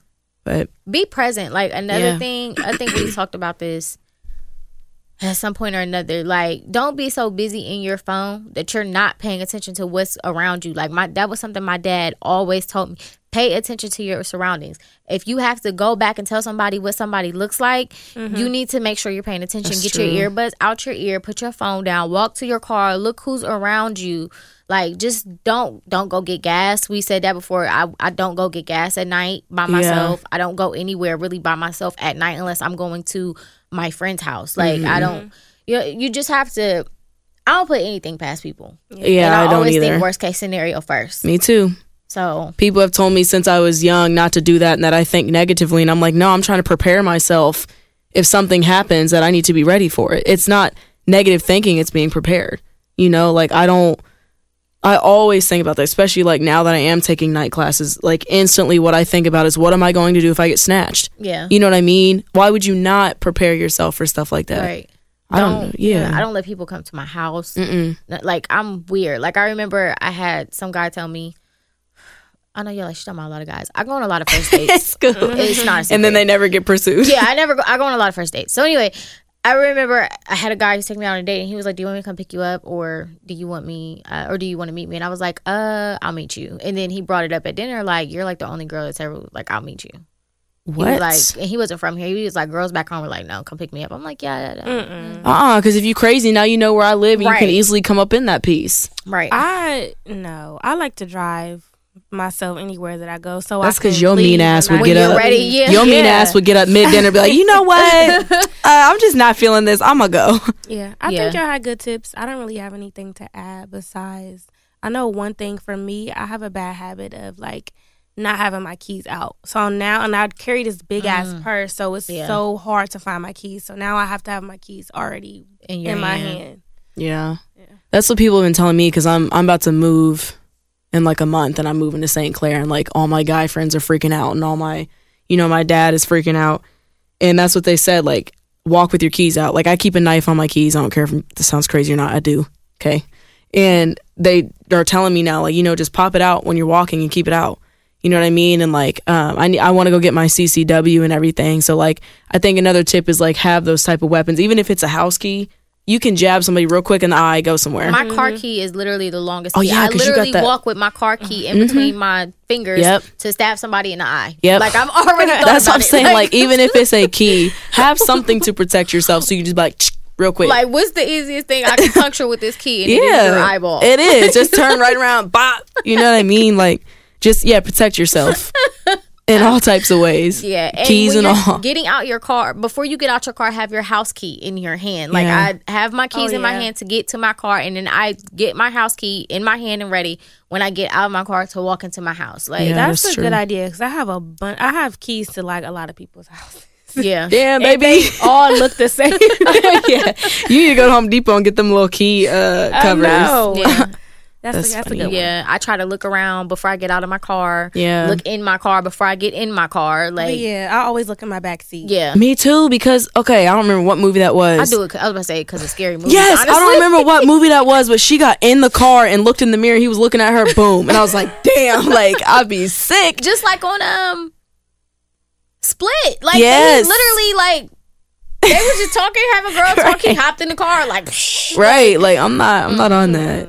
[SPEAKER 1] but
[SPEAKER 3] be present like another
[SPEAKER 1] Yeah.
[SPEAKER 3] thing i think we talked about this at some point or another like don't be so busy in your phone that you're not paying attention to what's around you. Like my that was something my dad always told me pay attention to your surroundings. If you have to go back and tell somebody what somebody looks like mm-hmm. you need to make sure you're paying attention.
[SPEAKER 1] That's
[SPEAKER 3] get
[SPEAKER 1] true.
[SPEAKER 3] your earbuds out your ear put your phone down walk to your car look who's around you. Like just don't don't go get gas. We said that before. I, I don't go get gas at night by myself. I don't go anywhere really by myself at night unless I'm going to my friend's house. Like I don't. Mm-hmm. You you just have to. I don't put anything past people.
[SPEAKER 1] yeah,
[SPEAKER 3] and I,
[SPEAKER 1] I, don't
[SPEAKER 3] always
[SPEAKER 1] either.
[SPEAKER 3] think worst case scenario first.
[SPEAKER 1] Me too.
[SPEAKER 3] So
[SPEAKER 1] People have told me since I was young not to do that and that I think negatively. And I'm like, no, I'm trying to prepare myself if something happens that I need to be ready for it. It's not negative thinking, it's being prepared. You know, like I don't, I always think about that, especially like now that I am taking night classes. Like instantly, what I think about is what am I going to do if I get snatched?
[SPEAKER 3] yeah,
[SPEAKER 1] You know what I mean? Why would you not prepare yourself for stuff like that?
[SPEAKER 3] right.
[SPEAKER 1] I don't know. Yeah.
[SPEAKER 3] I don't let people come to my house.
[SPEAKER 1] Mm-mm.
[SPEAKER 3] Like I'm weird. Like I remember I had some guy tell me. I know you're like she's talking about a lot of guys. I go on a lot of first dates.
[SPEAKER 1] It's
[SPEAKER 3] it's not. A
[SPEAKER 1] And then they never get pursued.
[SPEAKER 3] yeah, I never go. I go on a lot of first dates. So anyway, I remember I had a guy who's taking me out on a date, and he was like, "Do you want me to come pick you up, or do you want me, uh, or do you want to meet me?" And I was like, "Uh, I'll meet you." And then he brought it up at dinner, like, "You're like the only girl that's ever like, I'll meet you." He
[SPEAKER 1] What?
[SPEAKER 3] was like, and he wasn't from here. He was like, girls back home were like, "No, come pick me up." I'm like, "Yeah, yeah, yeah."
[SPEAKER 1] Uh uh because if you crazy, now you know where I live and you can easily come up in that piece.
[SPEAKER 3] right."
[SPEAKER 2] I no. I like to drive myself anywhere that I go. So
[SPEAKER 1] That's because your mean ass would get up.
[SPEAKER 3] ready, yeah.
[SPEAKER 1] Your mean
[SPEAKER 2] Yeah.
[SPEAKER 1] ass would get up mid dinner, be like, you know what? uh, I'm just not feeling this. I'm gonna go.
[SPEAKER 2] Yeah, I
[SPEAKER 3] Yeah.
[SPEAKER 2] think y'all had good tips. I don't really have anything to add besides I know one thing for me. I have a bad habit of like not having my keys out. So now, and I carry this big ass purse, so it's
[SPEAKER 3] Yeah.
[SPEAKER 2] so hard to find my keys. So now I have to have my keys already
[SPEAKER 3] In
[SPEAKER 2] in,
[SPEAKER 3] your
[SPEAKER 2] my
[SPEAKER 3] hand.
[SPEAKER 2] hand.
[SPEAKER 1] Yeah. That's what people have been telling me because I'm I'm about to move in like a month and I'm moving to St. Clair and like all my guy friends are freaking out and all my you know my dad is freaking out. And that's what they said like walk with your keys out. Like I keep a knife on my keys. I don't care if this sounds crazy or not. I do okay? And they are telling me now like you know just pop it out when you're walking and keep it out. You know what I mean? And like um, I I want to go get my CCW and everything. So like I think another tip is like have those type of weapons. Even if it's a house key you can jab somebody real quick in the eye go somewhere
[SPEAKER 3] My car key is literally the longest.
[SPEAKER 1] Oh,
[SPEAKER 3] key.
[SPEAKER 1] yeah,
[SPEAKER 3] I
[SPEAKER 1] 'cause you got
[SPEAKER 3] literally
[SPEAKER 1] that- Mm-hmm.
[SPEAKER 3] walk with my car key in between my fingers
[SPEAKER 1] Yep.
[SPEAKER 3] to stab somebody in the eye.
[SPEAKER 1] Yep.
[SPEAKER 3] Like I'm already. thought
[SPEAKER 1] That's what I'm
[SPEAKER 3] it.
[SPEAKER 1] saying. Like, even if it's a key, have something to protect yourself. So you just be like real quick.
[SPEAKER 3] Like, what's the easiest thing I can puncture with this key? And it is
[SPEAKER 1] yeah,
[SPEAKER 3] your eyeball.
[SPEAKER 1] It is. Just turn right around. Bop. You know what I mean? Like, just yeah, protect yourself in all types of ways.
[SPEAKER 3] yeah, and
[SPEAKER 1] keys and all.
[SPEAKER 3] Getting out your car before you get out your car, have your house key in your hand. Like
[SPEAKER 1] Yeah.
[SPEAKER 3] I have my keys
[SPEAKER 2] Oh,
[SPEAKER 3] in my
[SPEAKER 2] yeah.
[SPEAKER 3] hand to get to my car, and then I get my house key in my hand and ready when I get out of my car to walk into my house. Like
[SPEAKER 1] Yeah.
[SPEAKER 2] That's,
[SPEAKER 1] that's
[SPEAKER 2] a good idea because I have a bunch. I have keys to like a lot of people's houses.
[SPEAKER 3] yeah,
[SPEAKER 1] Damn,
[SPEAKER 2] And
[SPEAKER 1] baby.
[SPEAKER 2] they all look the same.
[SPEAKER 1] yeah, you need to go to Home Depot and get them little key uh, covers.
[SPEAKER 2] I know.
[SPEAKER 3] yeah.
[SPEAKER 2] That's,
[SPEAKER 1] That's
[SPEAKER 2] a, that's a
[SPEAKER 1] funny.
[SPEAKER 2] good one.
[SPEAKER 3] Yeah, I try to look around before I get out of my car.
[SPEAKER 1] Yeah.
[SPEAKER 3] look in my car before I get in my car. Like, yeah,
[SPEAKER 2] yeah, I always look in my back seat.
[SPEAKER 1] Yeah, me too. Because okay, I don't remember what movie that was.
[SPEAKER 3] I do it. I was about to say because of scary movies.
[SPEAKER 1] Yes,
[SPEAKER 3] honestly.
[SPEAKER 1] I don't remember what movie that was, but she got in the car and looked in the mirror. He was looking at her, boom, and I was like, "Damn!" Like I'd be sick.
[SPEAKER 3] Just like on um, Split. Like
[SPEAKER 1] Yes.
[SPEAKER 3] literally like they were just talking, have a girl talking, hopped in the car, like psh,
[SPEAKER 1] Right? Like I'm not. I'm not on that.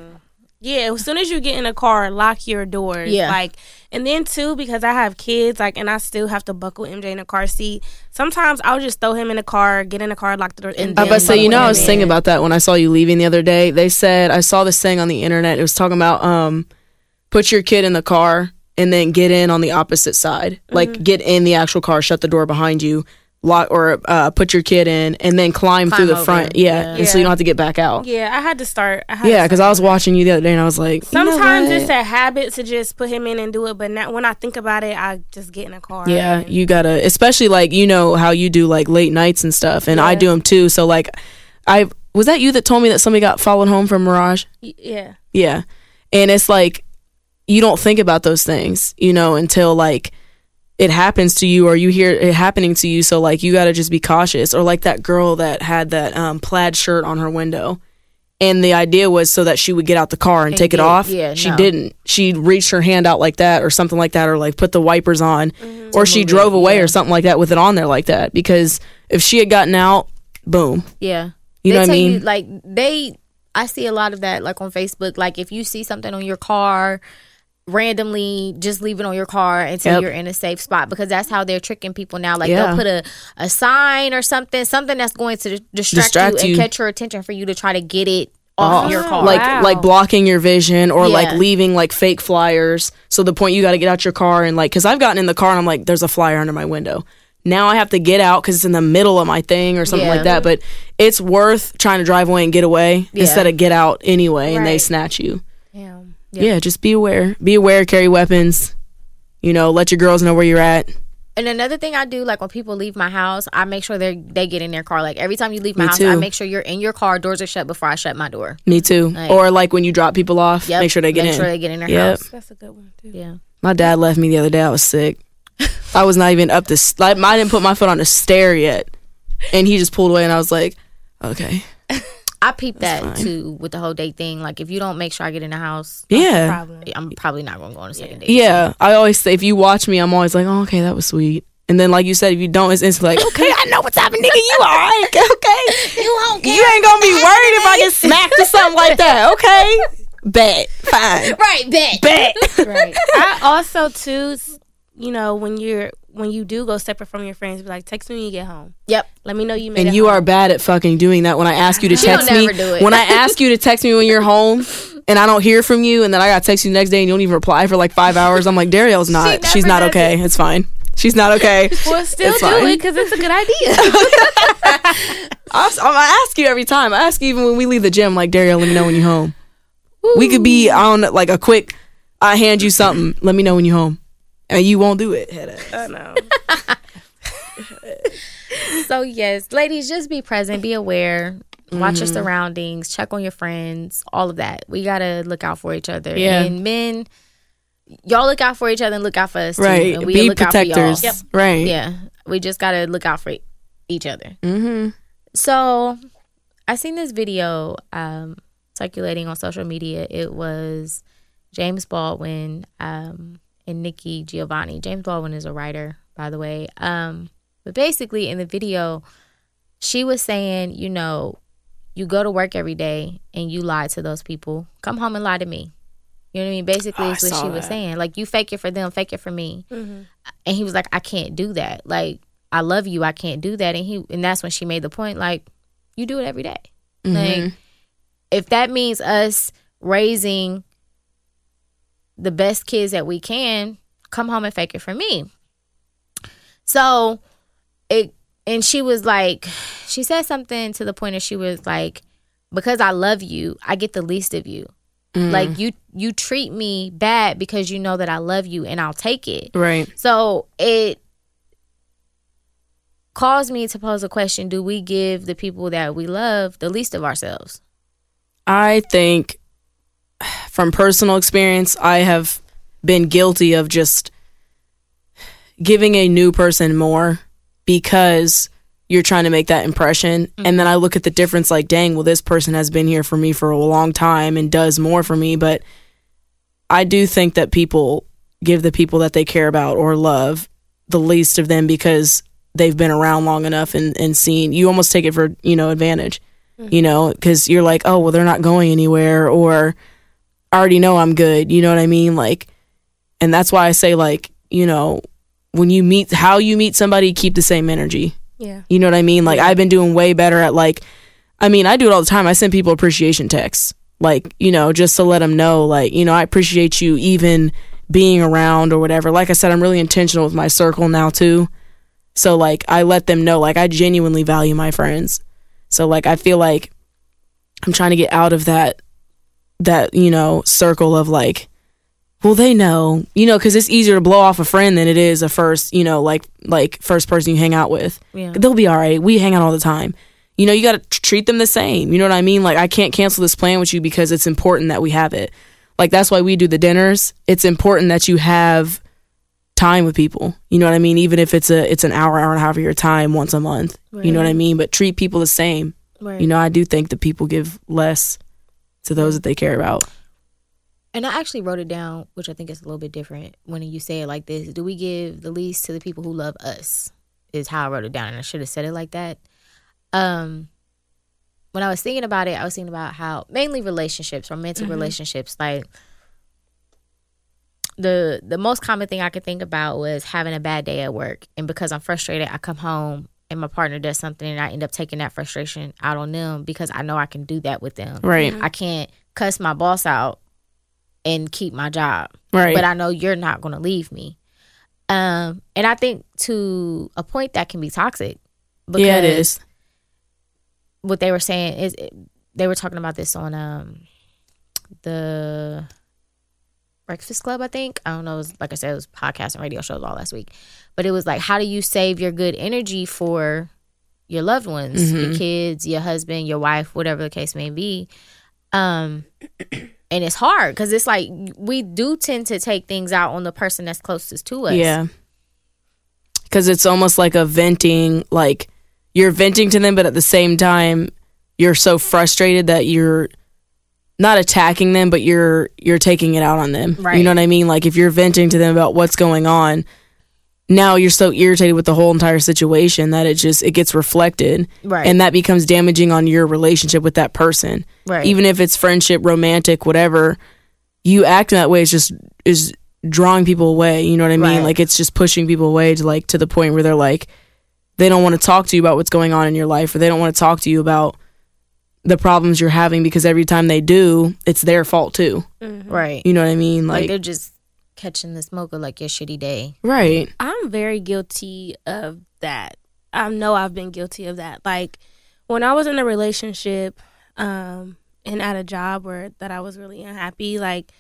[SPEAKER 2] Yeah, as soon as you get in a car, lock your doors.
[SPEAKER 3] Yeah.
[SPEAKER 2] Like, and then too, because I have kids, like, and I still have to buckle MJ in a car seat. Sometimes I'll just throw him in the car, get in the car, lock the door, and
[SPEAKER 3] I
[SPEAKER 1] I
[SPEAKER 2] then
[SPEAKER 1] was about say, you know, I was thinking about that when I saw you leaving the other day. They said I saw this thing on the internet. It was talking about um, put your kid in the car and then get in on the opposite side, like get in the actual car, shut the door behind you, lock or uh, put your kid in, and then climb,
[SPEAKER 3] Climb
[SPEAKER 1] through the
[SPEAKER 3] over.
[SPEAKER 1] front. Yeah,
[SPEAKER 3] Yeah.
[SPEAKER 1] and so you don't have to get back out.
[SPEAKER 2] Yeah, I had to start. I had
[SPEAKER 1] Yeah, because I was watching you the other day and I was like, you know
[SPEAKER 2] Sometimes it's a habit to just put him in and do it, but now when I think about it, I just get in a car.
[SPEAKER 1] Yeah, you gotta, especially like you know how you do like late nights and stuff, and I do them too. So like, I was that you that told me that somebody got followed home from Mirage.
[SPEAKER 2] Yeah.
[SPEAKER 1] Yeah, and it's like you don't think about those things, you know, until like it happens to you or you hear it happening to you. So like you gotta just be cautious. Or like that girl that had that um, plaid shirt on her window. And the idea was so that she would get out the car and,
[SPEAKER 3] And
[SPEAKER 1] take it off.
[SPEAKER 3] yeah,
[SPEAKER 1] she
[SPEAKER 3] no.
[SPEAKER 1] didn't. She reached her hand out like that or something like that, or like put the wipers on, or she drove away
[SPEAKER 3] yeah.
[SPEAKER 1] or something like that with it on there like that. Because if she had gotten out, boom.
[SPEAKER 3] yeah.
[SPEAKER 1] You
[SPEAKER 3] they
[SPEAKER 1] know what I
[SPEAKER 3] tell you
[SPEAKER 1] mean?
[SPEAKER 3] like they. I see a lot of that like on Facebook. Like if you see something on your car. Randomly, just leave it on your car until
[SPEAKER 1] Yep.
[SPEAKER 3] you're in a safe spot because that's how they're tricking people now. Like
[SPEAKER 1] Yeah.
[SPEAKER 3] they'll put a, a sign or something, something that's going to distract,
[SPEAKER 1] Distract
[SPEAKER 3] you,
[SPEAKER 1] you.
[SPEAKER 3] and catch your attention for you to try to get it off
[SPEAKER 1] off.
[SPEAKER 3] your car.
[SPEAKER 1] like
[SPEAKER 2] Wow.
[SPEAKER 1] like blocking your vision or like leaving like fake flyers so the point you got to get out your car and like because i've gotten in the car and i'm like there's a flyer under my window now i have to get out because it's in the middle of my thing or something
[SPEAKER 3] Yeah.
[SPEAKER 1] like that but it's worth trying to drive away and get away
[SPEAKER 3] Yeah.
[SPEAKER 1] instead of get out anyway and they snatch you
[SPEAKER 2] Damn.
[SPEAKER 1] yeah. just be aware be aware carry weapons you know let your girls know where you're at
[SPEAKER 3] And another thing I do, like when people leave my house, I make sure they they get in their car. Like every time you leave my
[SPEAKER 1] Me
[SPEAKER 3] house,
[SPEAKER 1] too.
[SPEAKER 3] I make sure you're in your car. Doors are shut before I shut my door.
[SPEAKER 1] me too
[SPEAKER 3] Like-
[SPEAKER 1] or like when you drop people off
[SPEAKER 3] Yep.
[SPEAKER 1] make sure they get
[SPEAKER 3] make
[SPEAKER 1] in
[SPEAKER 3] sure they get in their
[SPEAKER 1] Yep.
[SPEAKER 3] house.
[SPEAKER 2] That's a good one, too.
[SPEAKER 3] Yeah.
[SPEAKER 1] My dad left me the other day. I was sick. I was not even up the. Like, I didn't put my foot on the stair yet, and he just pulled away, and I was like, "Okay,
[SPEAKER 3] I peep that
[SPEAKER 1] fine.
[SPEAKER 3] too with the whole date thing. Like if you don't make sure I get in the house,
[SPEAKER 1] yeah,
[SPEAKER 2] Problem.
[SPEAKER 3] I'm probably not going to go on a second date.
[SPEAKER 1] yeah." I always say, if you watch me, I'm always like, "Oh, okay, that was sweet." And then, like you said, if you don't, it's instantly like, "Okay, I know what's happening, nigga. You all right? Okay,
[SPEAKER 3] You won't
[SPEAKER 1] you ain't gonna be worried if I get smacked or something like that. Okay, bet, fine,
[SPEAKER 3] Right, bet.
[SPEAKER 1] bet."
[SPEAKER 2] right. I also too, you know, when you're when you do go separate from your friends, be like, text me when you get home.
[SPEAKER 3] Yep.
[SPEAKER 2] Let me know you made it.
[SPEAKER 1] And
[SPEAKER 2] it
[SPEAKER 1] you
[SPEAKER 2] home.
[SPEAKER 1] are bad at fucking doing that. When I ask you to
[SPEAKER 3] She don't
[SPEAKER 1] text me,
[SPEAKER 3] never do it.
[SPEAKER 1] when I ask you to text me when you're home, and I don't hear from you, and then I got to text you the next day, and you don't even reply for like five hours. I'm like, Dariel's not.
[SPEAKER 3] never
[SPEAKER 1] she's not
[SPEAKER 3] does
[SPEAKER 1] okay. It's fine. She's not okay.
[SPEAKER 2] Well, still
[SPEAKER 1] It's
[SPEAKER 2] do
[SPEAKER 1] fine.
[SPEAKER 2] it because it's a good idea.
[SPEAKER 1] I'm, I ask you every time. I ask you even when we leave the gym. Like, Dario, let me know when you're home. We could be on like a quick. I hand you something. Let me know when you're home. And you won't do it. Head ass.
[SPEAKER 2] I know.
[SPEAKER 3] So yes, ladies, just be present, be aware, watch
[SPEAKER 1] Mm-hmm.
[SPEAKER 3] your surroundings, check on your friends, all of that. We gotta look out for each other.
[SPEAKER 1] Yeah.
[SPEAKER 3] And men, y'all look out for each other and look out for us too.
[SPEAKER 1] Right.
[SPEAKER 3] And we
[SPEAKER 1] Be
[SPEAKER 3] look out for y'all.
[SPEAKER 1] protectors. Right.
[SPEAKER 3] Yeah. We just gotta look out for each other.
[SPEAKER 1] Mm-hmm.
[SPEAKER 3] So I seen this video um, circulating on social media. It was James Baldwin um, and Nikki Giovanni. James Baldwin is a writer, by the way. Um, but basically, in the video, she was saying, you know, you go to work every day and you lie to those people. Come home and lie to me. You know what I mean? Basically,
[SPEAKER 1] Oh,
[SPEAKER 3] is what she was saying. Like, you fake it for them, fake it for me. And he was like, I can't do that. Like, I love you. I can't do that. And he, and that's when she made the point, like, you do it every day. Like, if that means us raising the best kids that we can, come home and fake it for me. So it and she was like she said something to the point that she was like because I love you, I get the least of you. Mm. Like you you treat me bad because you know that I love you and I'll take it.
[SPEAKER 1] Right.
[SPEAKER 3] So it caused me to pose a question Do we give the people that we love the least of ourselves?
[SPEAKER 1] I think from personal experience, I have been guilty of just giving a new person more because you're trying to make that impression. And then I look at the difference like, dang, well, this person has been here for me for a long time and does more for me. But I do think that people give the people that they care about or love the least of them because they've been around long enough and, and seen you almost take it for you know advantage mm. you know because you're like oh well they're not going anywhere or I already know i'm good you know what i mean? Like and that's why i say like you know when you meet how you meet somebody keep the same energy.
[SPEAKER 2] Yeah.
[SPEAKER 1] you know what i mean? Like i've been doing way better at like i mean i do it all the time. I send people appreciation texts like you know just to let them know like you know i appreciate you even being around or whatever. Like i said i'm really intentional with my circle now too. So like i let them know like i genuinely value my friends. So like i feel like i'm trying to get out of that that you know circle of like well they know you know because it's easier to blow off a friend than it is a first you know like like first person you hang out with.
[SPEAKER 3] Yeah.
[SPEAKER 1] they'll be all right. We hang out all the time. You know you got to treat them the same. You know what i mean? Like i can't cancel this plan with you because it's important that we have it. Like that's why we do the dinners. It's important that you have time with people. You know what i mean? Even if it's a it's an hour hour and a half of your time once a month. You know what i mean? But treat people the same.
[SPEAKER 3] Right.
[SPEAKER 1] you know i do think that people give less to those that they care about
[SPEAKER 3] And I actually wrote it down, which I think is a little bit different when you say it like this. Do we give the least to the people who love us? Is how I wrote it down, and I should have said it like that. Um, when I was thinking about it, I was thinking about how mainly relationships, romantic relationships, like the the most common thing I could think about was having a bad day at work, and because I'm frustrated, I come home and my partner does something, and I end up taking that frustration out on them because I know I can do that with them.
[SPEAKER 1] right
[SPEAKER 3] I can't cuss my boss out and keep my job.
[SPEAKER 1] right
[SPEAKER 3] But I know you're not going to leave me. Um, and I think to a point that can be toxic.
[SPEAKER 1] yeah it is
[SPEAKER 3] What they were saying is they were talking about this on um the Breakfast Club, I think. I don't know. It was, like I said, it was podcast and radio shows all last week. But it was like, how do you save your good energy for your loved ones, your kids, your husband, your wife, whatever the case may be? Um, and it's hard because it's like we do tend to take things out on the person that's closest to us.
[SPEAKER 1] Yeah. Cuz it's almost like a venting like you're venting to them but at the same time you're so frustrated that you're not attacking them but you're you're taking it out on them.
[SPEAKER 3] Right.
[SPEAKER 1] You know what I mean? Like if you're venting to them about what's going on, now you're so irritated with the whole entire situation that it just it gets reflected
[SPEAKER 3] Right.
[SPEAKER 1] and that becomes damaging on your relationship with that person
[SPEAKER 3] Right.
[SPEAKER 1] even if it's friendship romantic whatever you acting that way is just is drawing people away you know what i mean
[SPEAKER 3] Right.
[SPEAKER 1] like it's just pushing people away to like to the point where they're like they don't want to talk to you about what's going on in your life or they don't want to talk to you about the problems you're having because every time they do it's their fault too
[SPEAKER 3] right.
[SPEAKER 1] you know what i mean
[SPEAKER 3] Like,
[SPEAKER 1] like,
[SPEAKER 3] they're just catching the smoke of like your shitty day.
[SPEAKER 1] right
[SPEAKER 2] I'm very guilty of that. I know I've been guilty of that. Like when I was in a relationship um and at a job where that I was really unhappy, like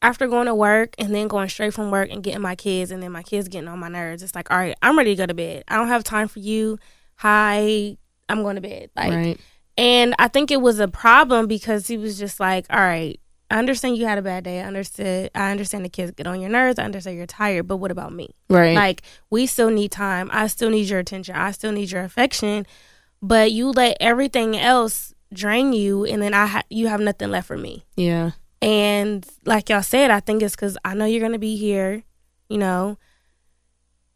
[SPEAKER 2] after going to work and then going straight from work and getting my kids and then my kids getting on my nerves, it's like, all right, I'm ready to go to bed. I don't have time for you. Hi, I'm going to bed. Like,
[SPEAKER 1] right.
[SPEAKER 2] And I think it was a problem because he was just like, all right, I understand you had a bad day. I understood. I understand the kids get on your nerves. I understand you're tired, but what about me?
[SPEAKER 1] Right.
[SPEAKER 2] Like we still need time. I still need your attention. I still need your affection. But you let everything else drain you, and then I ha- you have nothing left for me.
[SPEAKER 1] yeah.
[SPEAKER 2] And like y'all said, I think it's because I know you're gonna be here, you know.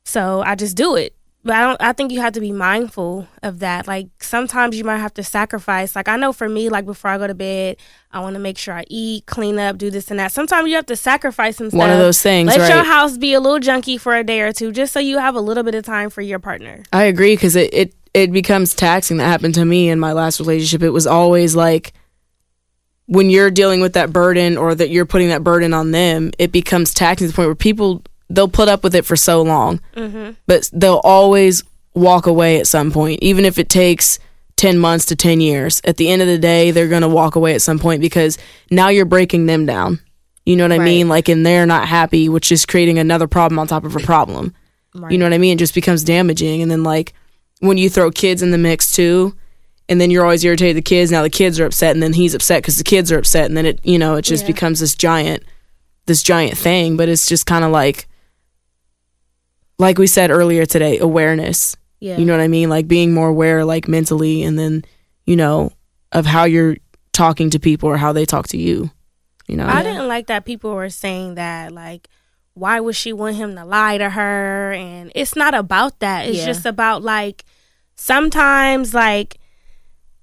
[SPEAKER 2] So I just do it. But I don't. I think you have to be mindful of that. Like sometimes you might have to sacrifice. Like I know for me, like before I go to bed, I want to make sure I eat, clean up, do this and that. Sometimes you have to sacrifice some stuff.
[SPEAKER 1] One of those things,
[SPEAKER 2] Let
[SPEAKER 1] right?
[SPEAKER 2] your house be a little junky for a day or two, just so you have a little bit of time for your partner.
[SPEAKER 1] I agree because it, it it becomes taxing. That happened to me in my last relationship. It was always like when you're dealing with that burden or that you're putting that burden on them, it becomes taxing to the point where people they'll put up with it for so long, mm-hmm. but they'll always walk away at some point, even if it takes. 10 months to 10 years. At the end of the day, they're going to walk away at some point because now you're breaking them down. You know what I mean? Like, and they're not happy, which is creating another problem on top of a problem.
[SPEAKER 3] Right.
[SPEAKER 1] You know what I mean? It just becomes damaging. And then like when you throw kids in the mix too, and then you're always irritated the kids. Now the kids are upset, and then he's upset because the kids are upset, and then it you know it just
[SPEAKER 2] Yeah.
[SPEAKER 1] becomes this giant, this giant thing. But it's just kind of like, like we said earlier today, awareness.
[SPEAKER 3] yeah.
[SPEAKER 1] You know what I mean? Like being more aware, like mentally, and then you know of how you're talking to people or how they talk to you. You know?
[SPEAKER 2] I didn't like that people were saying that like why would she want him to lie to her and it's not about that. It's
[SPEAKER 3] Yeah.
[SPEAKER 2] just about like sometimes like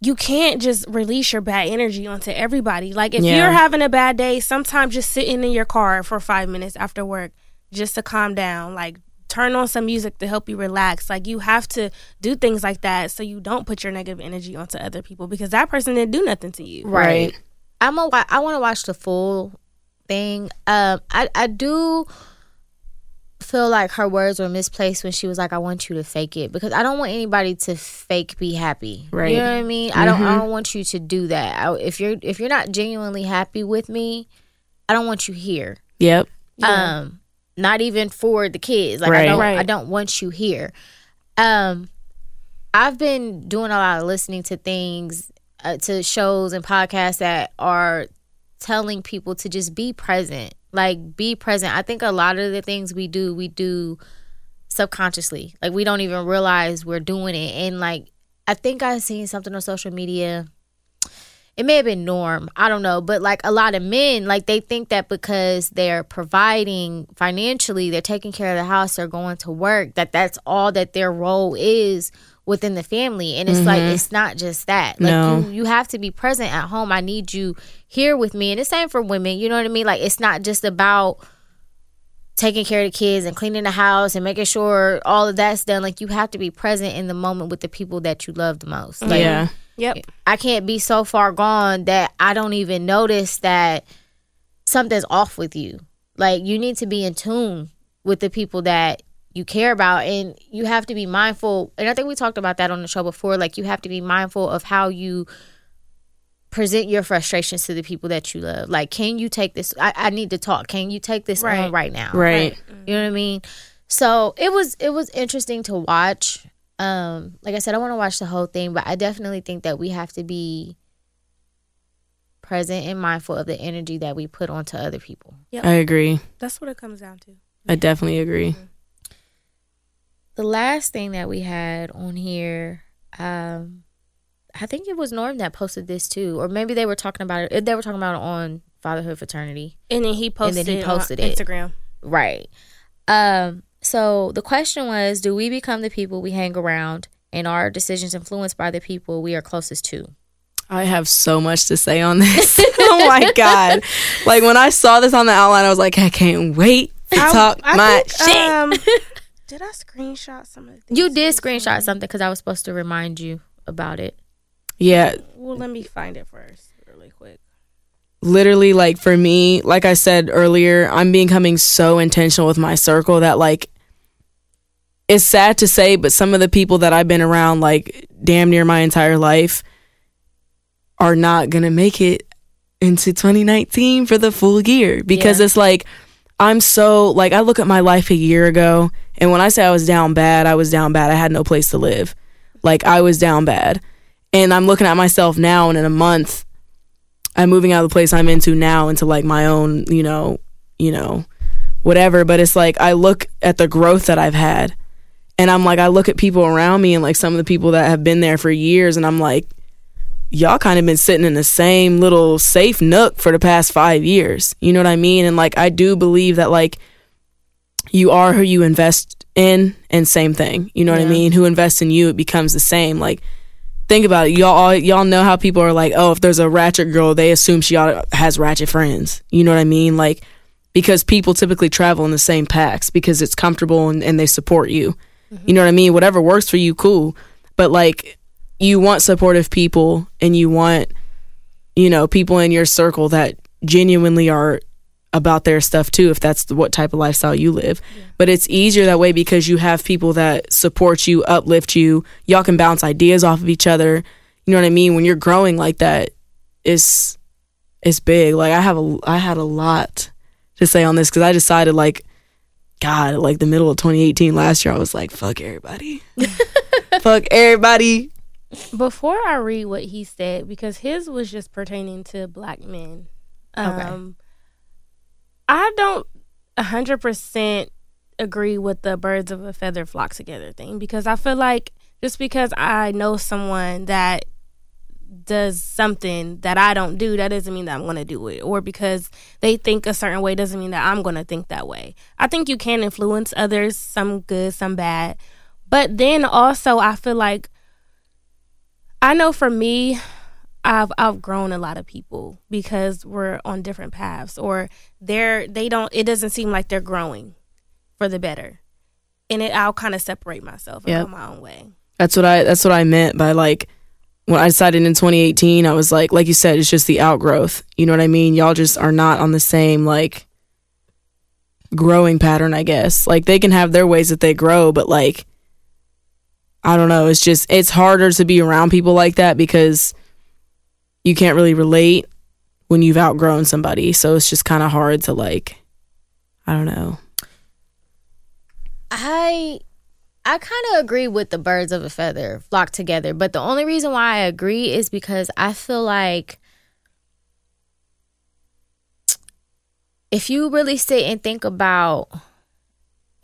[SPEAKER 2] you can't just release your bad energy onto everybody. Like if
[SPEAKER 1] Yeah.
[SPEAKER 2] you're having a bad day, sometimes just sitting in your car for 5 minutes after work just to calm down, like turn on some music to help you relax. Like you have to do things like that so you don't put your negative energy onto other people because that person didn't do nothing to you.
[SPEAKER 3] Right. I'm a. wa- I want to watch the full thing. Um, I I do feel like her words were misplaced when she was like, "I want you to fake it," because I don't want anybody to fake be happy.
[SPEAKER 1] Right.
[SPEAKER 3] You know what I mean? I don't. I don't want you to do that. I, if you're if you're not genuinely happy with me, I don't want you here.
[SPEAKER 1] Yep.
[SPEAKER 3] Um, not even for the kids. Like I don't.
[SPEAKER 2] Right.
[SPEAKER 3] I don't want you here. Um, I've been doing a lot of listening to things, uh, to shows and podcasts that are telling people to just be present. Like be present. I think a lot of the things we do, we do subconsciously. Like we don't even realize we're doing it. And like I think I seen something on social media. It may have been norm. I don't know. But like a lot of men, like they think that because they're providing financially, they're taking care of the house, they're going to work, that that's all that their role is within the family. And it's like mm-hmm. it's not just that. Like
[SPEAKER 1] No.
[SPEAKER 3] you you have to be present at home. I need you here with me. And the same for women. You know what I mean? Like it's not just about taking care of the kids and cleaning the house and making sure all of that's done. Like you have to be present in the moment with the people that you love the most. Like
[SPEAKER 1] yeah.
[SPEAKER 2] Yep.
[SPEAKER 3] I can't be so far gone that I don't even notice that something's off with you. Like you need to be in tune with the people that you care about and you have to be mindful and I think we talked about that on the show before like you have to be mindful of how you present your frustrations to the people that you love. Like can you take this I, I need to talk. Can you take this
[SPEAKER 2] Right.
[SPEAKER 3] on right now?
[SPEAKER 1] Right.
[SPEAKER 3] You know what I mean? So it was it was interesting to watch. Um, like I said, I want to watch the whole thing, but I definitely think that we have to be present and mindful of the energy that we put onto other people.
[SPEAKER 1] I agree.
[SPEAKER 2] That's what it comes down to.
[SPEAKER 1] I definitely agree.
[SPEAKER 3] The last thing that we had on here, um, I think it was Norm that posted this too, or maybe they were talking about it. They were talking about it on Fatherhood Fraternity.
[SPEAKER 2] And then he posted,
[SPEAKER 3] And
[SPEAKER 2] posted,
[SPEAKER 3] then he posted it
[SPEAKER 2] on
[SPEAKER 3] it.
[SPEAKER 2] Instagram.
[SPEAKER 3] Right. Um, so the question was Do we become the people we hang around and are decisions influenced by the people we are closest to?
[SPEAKER 1] I have so much to say on this. oh my god! Like when I saw this on the outline, I was like, I can't wait to
[SPEAKER 2] I-
[SPEAKER 1] talk
[SPEAKER 2] I
[SPEAKER 1] my
[SPEAKER 2] think,
[SPEAKER 1] shit.
[SPEAKER 2] Um, did I screenshot some of the
[SPEAKER 3] You did screenshot something because I was supposed to remind you about it.
[SPEAKER 1] yeah,
[SPEAKER 2] Well, let me find it first, really quick.
[SPEAKER 1] literally, like for me, like I said earlier, I'm becoming so intentional with my circle that like it's sad to say, but some of the people that I've been around, like damn near my entire life, are not gonna make it into 2019 for the full year because
[SPEAKER 3] Yeah.
[SPEAKER 1] it's like I'm so like I look at my life a year ago and when I say I was down bad, I was down bad. I had no place to live. Like I was down bad. And I'm looking at myself now and in a month I'm moving out of the place I'm into now into like my own, you know, you know, whatever, but it's like I look at the growth that I've had and I'm like I look at people around me and like some of the people that have been there for years and I'm like y'all kind of been sitting in the same little safe nook for the past five years. You know what I mean? And like, I do believe that like you are who you invest in, and same thing. You know what I mean? Who invests in you, it becomes the same. Like, think about it. Y'all, y'all know how people are like, oh, if there's a ratchet girl, they assume she has ratchet friends. You know what I mean? Like, because people typically travel in the same packs because it's comfortable and, and they support you. You know what I mean? Whatever works for you, cool. But like, you want supportive people and you want you know people in your circle that genuinely are about their stuff too if that's what type of lifestyle you live. But it's easier that way because you have people that support you uplift you. Y'all can bounce ideas off of each other. You know what i mean? When you're growing like that it's it's big. Like i have a i had a lot to say on this because i decided like god like the middle of 2018 last year i was like fuck everybody fuck everybody
[SPEAKER 2] Before I read what he said, because his was just pertaining to black men. Um, I don't hundred percent agree with the birds of a feather flock together thing because I feel like just because I know someone that does something that I don't do, that doesn't mean that I'm going to do it. Or because they think a certain way doesn't mean that I'm going to think that way. I think you can influence others, some good, some bad. But then also, I feel like I know for me, I've outgrown a lot of people because we're on different paths or they're they don't it doesn't seem like they're growing for the better. And it I'll kind of separate myself and
[SPEAKER 1] Yep.
[SPEAKER 2] go my own way.
[SPEAKER 1] That's what I that's what I meant by like when I decided in 2018 I was like like you said it's just the outgrowth. You know what I mean? Y'all just are not on the same like growing pattern, I guess. Like they can have their ways that they grow, but like I don't know, it's just it's harder to be around people like that because you can't really relate when you've outgrown somebody. So it's just kind of hard to like I don't know.
[SPEAKER 3] I I kind of agree with the birds of a feather flock together, but the only reason why I agree is because I feel like if you really sit and think about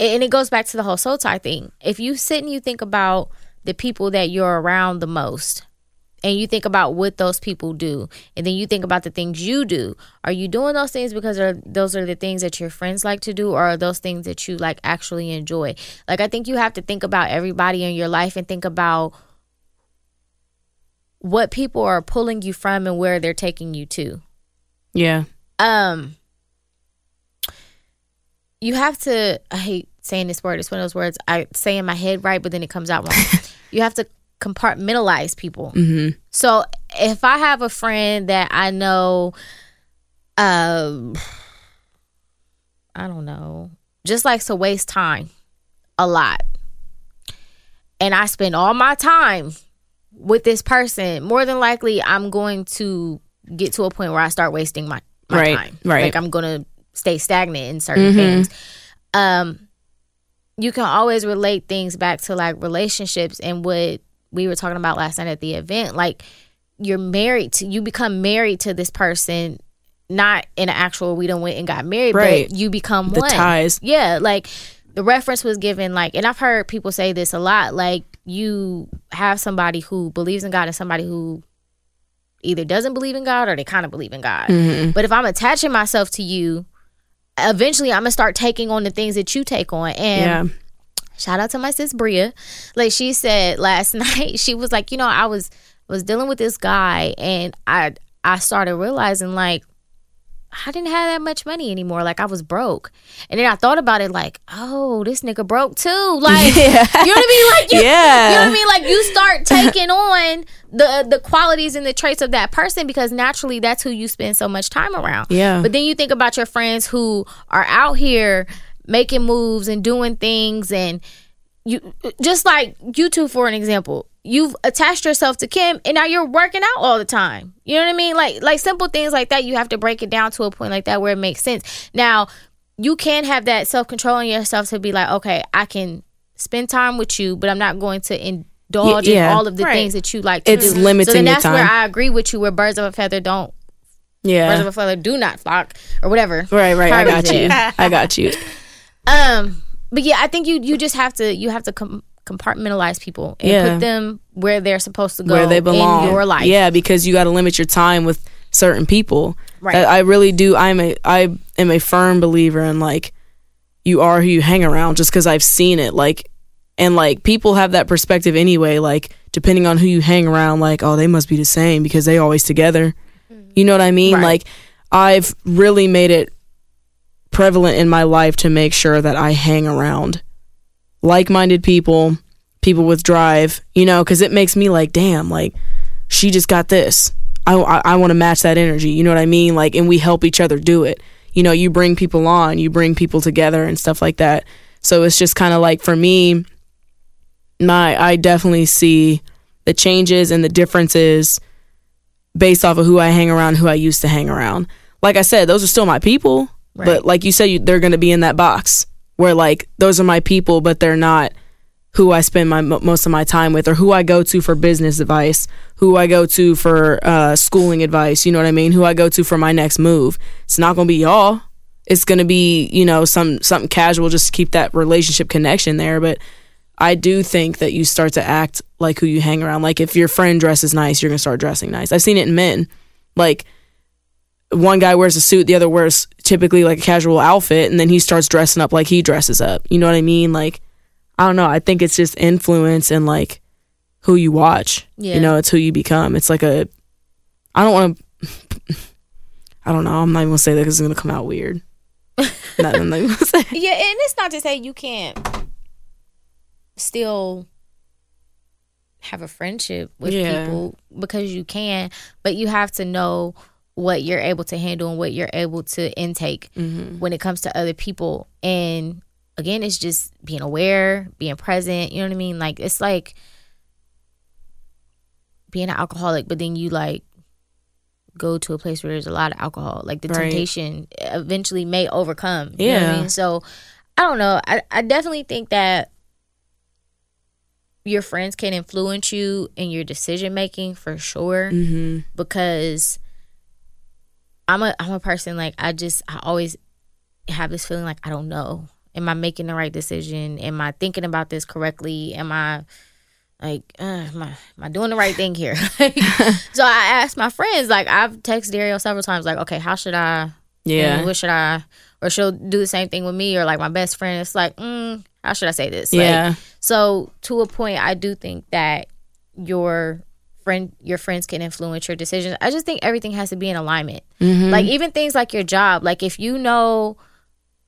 [SPEAKER 3] and it goes back to the whole soul tie thing. If you sit and you think about the people that you're around the most and you think about what those people do and then you think about the things you do are you doing those things because are, those are the things that your friends like to do or are those things that you like actually enjoy? Like i think you have to think about everybody in your life and think about what people are pulling you from and where they're taking you to.
[SPEAKER 1] Yeah.
[SPEAKER 3] um you have to i hate saying this word it's one of those words i say in my head right but then it comes out wrong. You have to compartmentalize people
[SPEAKER 1] Mhm.
[SPEAKER 3] so if i have a friend that i know um i don't know just likes to waste time a lot and i spend all my time with this person more than likely i'm going to get to a point where i start wasting my, my
[SPEAKER 1] Right,
[SPEAKER 3] time
[SPEAKER 1] right.
[SPEAKER 3] like i'm gonna stay stagnant in certain
[SPEAKER 1] Mhm.
[SPEAKER 3] things um you can always relate things back to like relationships and what we were talking about last night at the event like you're married to you become married to this person not in an actual we don't went and got married
[SPEAKER 1] Right.
[SPEAKER 3] but you become
[SPEAKER 1] The
[SPEAKER 3] one
[SPEAKER 1] ties.
[SPEAKER 3] yeah like the reference was given like and i've heard people say this a lot like you have somebody who believes in god and somebody who either doesn't believe in god or they kind of believe in god
[SPEAKER 1] Mhm.
[SPEAKER 3] but if i'm attaching myself to you eventually i'm gonna start taking on the things that you take on and
[SPEAKER 1] Yeah.
[SPEAKER 3] Shout out to my sis Bria. Like she said last night, she was like, you know, I was was dealing with this guy and I I started realizing like I didn't have that much money anymore. Like I was broke. And then I thought about it like, oh, this nigga broke too. Like you know what I mean? Like you,
[SPEAKER 1] Yeah.
[SPEAKER 3] you know what I mean? Like you start taking on the the qualities and the traits of that person because naturally that's who you spend so much time around.
[SPEAKER 1] Yeah.
[SPEAKER 3] But then you think about your friends who are out here making moves and doing things and you just like you two for an example. you've attached yourself to Kim and now you're working out all the time. You know what I mean? Like like simple things like that, you have to break it down to a point like that where it makes sense. Now, you can have that self control in yourself to be like, okay, I can spend time with you, but I'm not going to indulge
[SPEAKER 1] Y- yeah.
[SPEAKER 3] in all of the
[SPEAKER 2] Right.
[SPEAKER 3] things that you like to
[SPEAKER 1] It's
[SPEAKER 3] do.
[SPEAKER 1] limiting
[SPEAKER 3] so then
[SPEAKER 1] your
[SPEAKER 3] that's where. I agree with you where birds of a feather don't yeah birds of a feather do not flock or whatever.
[SPEAKER 1] Right, right. I got you. I got you.
[SPEAKER 3] Um, but yeah, I think you you just have to you have to com- compartmentalize people and
[SPEAKER 1] Yeah.
[SPEAKER 3] put them where they're supposed to go
[SPEAKER 1] Where they belong.
[SPEAKER 3] in your life.
[SPEAKER 1] Yeah, because you got to limit your time with certain people.
[SPEAKER 3] Right.
[SPEAKER 1] That I really do. I'm a I am a firm believer in like you are who you hang around. Just because I've seen it, like, and like people have that perspective anyway. Like depending on who you hang around, like oh they must be the same because they always together. You know what I mean?
[SPEAKER 3] Right.
[SPEAKER 1] Like I've really made it prevalent in my life to make sure that I hang around like-minded people, people with drive, you know, cuz it makes me like, damn, like she just got this. I I, I want to match that energy, you know what I mean? Like and we help each other do it. You know, you bring people on, you bring people together and stuff like that. So it's just kind of like for me my I definitely see the changes and the differences based off of who I hang around, who I used to hang around. Like I said, those are still my people, But like you said, you, they're going to be in that box where like those are my people, but they're not who I spend my mo- most of my time with, or who I go to for business advice, who I go to for uh, schooling advice. You know what I mean? Who I go to for my next move. It's not going to be y'all. It's going to be you know some something casual just to keep that relationship connection there, but. I do think that you start to act like who you hang around. Like if your friend dresses nice, you're gonna start dressing nice. I've seen it in men. Like one guy wears a suit, the other wears typically like a casual outfit, and then he starts dressing up like he dresses up. You know what I mean? Like I don't know. I think it's just influence and like who you watch.
[SPEAKER 3] Yeah.
[SPEAKER 1] You know, it's who you become. It's like a. I don't want to. I don't know. I'm not even gonna say that because it's gonna come out weird. not, I'm not even gonna say.
[SPEAKER 3] Yeah, and it's not to say you can't still have a friendship with
[SPEAKER 1] Yeah.
[SPEAKER 3] people because you can, but you have to know what you're able to handle and what you're able to intake
[SPEAKER 1] Mm-hmm.
[SPEAKER 3] when it comes to other people. And again, it's just being aware, being present. You know what I mean? Like it's like being an alcoholic, but then you like go to a place where there's a lot of alcohol. Like the
[SPEAKER 1] Right.
[SPEAKER 3] temptation eventually may overcome. You know what
[SPEAKER 1] Yeah.
[SPEAKER 3] I mean? So I don't know. I, I definitely think that your friends can influence you in your decision making for sure
[SPEAKER 1] Mm-hmm.
[SPEAKER 3] because I'm a I'm a person like I just I always have this feeling like I don't know. Am I making the right decision? Am I thinking about this correctly? Am I like uh, am, I, am I doing the right thing here? Like, so I asked my friends like I've texted Dario several times like okay how should I
[SPEAKER 1] Yeah.
[SPEAKER 3] and what should I or she'll do the same thing with me or like my best friend it's like mm, how should I say this Like,
[SPEAKER 1] Yeah.
[SPEAKER 3] so to a point, I do think that your friend, your friends can influence your decisions. I just think everything has to be in alignment.
[SPEAKER 1] Mm-hmm.
[SPEAKER 3] Like even things like your job. Like if you know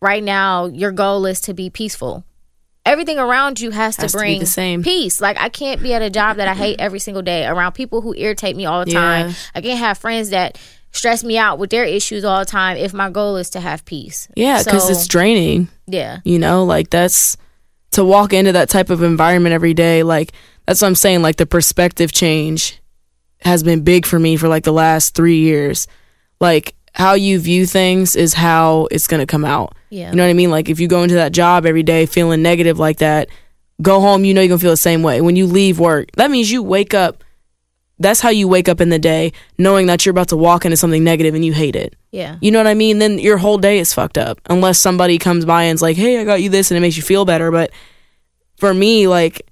[SPEAKER 3] right now your goal is to be peaceful, everything around you has,
[SPEAKER 1] Has
[SPEAKER 3] to
[SPEAKER 1] to
[SPEAKER 3] bring
[SPEAKER 1] the same.
[SPEAKER 3] peace. Like I can't be at a job that I hate every single day around people who irritate me all the time.
[SPEAKER 1] Yeah.
[SPEAKER 3] I can't have friends that stress me out with their issues all the time if my goal is to have peace.
[SPEAKER 1] Yeah, because
[SPEAKER 3] So,
[SPEAKER 1] it's draining.
[SPEAKER 3] yeah.
[SPEAKER 1] You know, like that's to walk into that type of environment every day. Like that's what I'm saying. Like the perspective change has been big for me for like the last three years. Like how you view things is how it's gonna come out.
[SPEAKER 3] Yeah.
[SPEAKER 1] You know what I mean? Like if you go into that job every day feeling negative like that, go home, you know you're gonna feel the same way. When you leave work, that means you wake up. That's how you wake up in the day, knowing that you're about to walk into something negative and you hate it.
[SPEAKER 3] Yeah.
[SPEAKER 1] You know what I mean? Then your whole day is fucked up unless somebody comes by and's like, "Hey, I got you this," and it makes you feel better. But for me, like,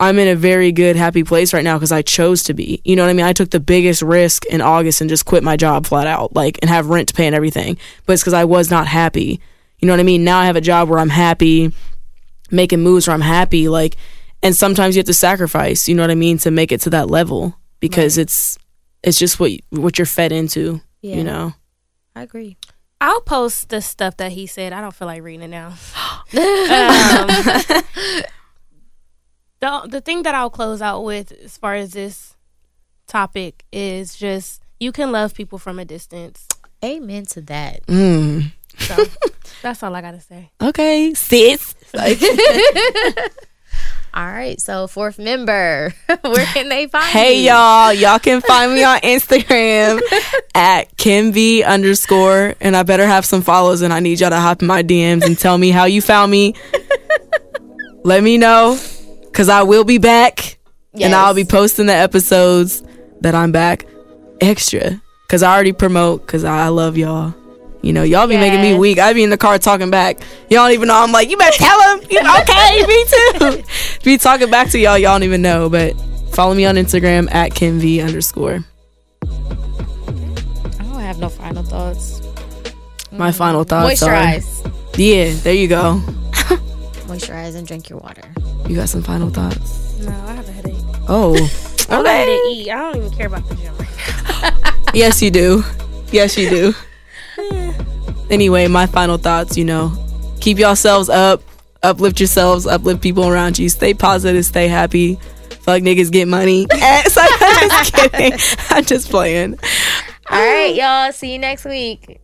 [SPEAKER 1] I'm in a very good, happy place right now because I chose to be. You know what I mean? I took the biggest risk in August and just quit my job flat out, like, and have rent to pay and everything. But it's because I was not happy. You know what I mean? Now I have a job where I'm happy, making moves where I'm happy, like, and sometimes you have to sacrifice. You know what I mean to make it to that level because it's it's just what what you're fed into.
[SPEAKER 3] Yeah.
[SPEAKER 1] You know.
[SPEAKER 3] I agree.
[SPEAKER 2] I'll post the stuff that he said. I don't feel like reading it now. um, the the thing that I'll close out with, as far as this topic, is just you can love people from a distance.
[SPEAKER 3] Amen to that.
[SPEAKER 1] Mm.
[SPEAKER 2] So that's all I gotta say.
[SPEAKER 1] Okay, sis.
[SPEAKER 3] All right, so fourth member, where can they find me?
[SPEAKER 1] Hey
[SPEAKER 3] you?
[SPEAKER 1] y'all, y'all can find me on Instagram at kimv underscore, and I better have some follows, and I need y'all to hop in my DMs and tell me how you found me. Let me know, cause I will be back, and I'll be posting the episodes that I'm back extra, cause I already promote, cause I love y'all. You know, y'all be making me weak. I be in the car talking back. Y'all don't even know. I'm like, you better tell him. You- okay, me too. be talking back to y'all. Y'all don't even know. But follow me on Instagram at kimv underscore.
[SPEAKER 3] I don't have no final thoughts.
[SPEAKER 1] My final thoughts are,
[SPEAKER 3] Moisturize,
[SPEAKER 1] yeah, there you go.
[SPEAKER 3] Moisturize, and drink your water.
[SPEAKER 1] You got some final thoughts?
[SPEAKER 2] No, I have a headache.
[SPEAKER 1] Oh,
[SPEAKER 2] I'm ready to eat. I don't even care about the gym right
[SPEAKER 1] Yes, you do. Yes, you do. Anyway, my final thoughts. You know, keep yourselves up, uplift yourselves, uplift people around you. Stay positive, stay happy. Fuck niggas, get money. So- I'm just kidding. I'm just playing.
[SPEAKER 3] All right, y'all. See you next week.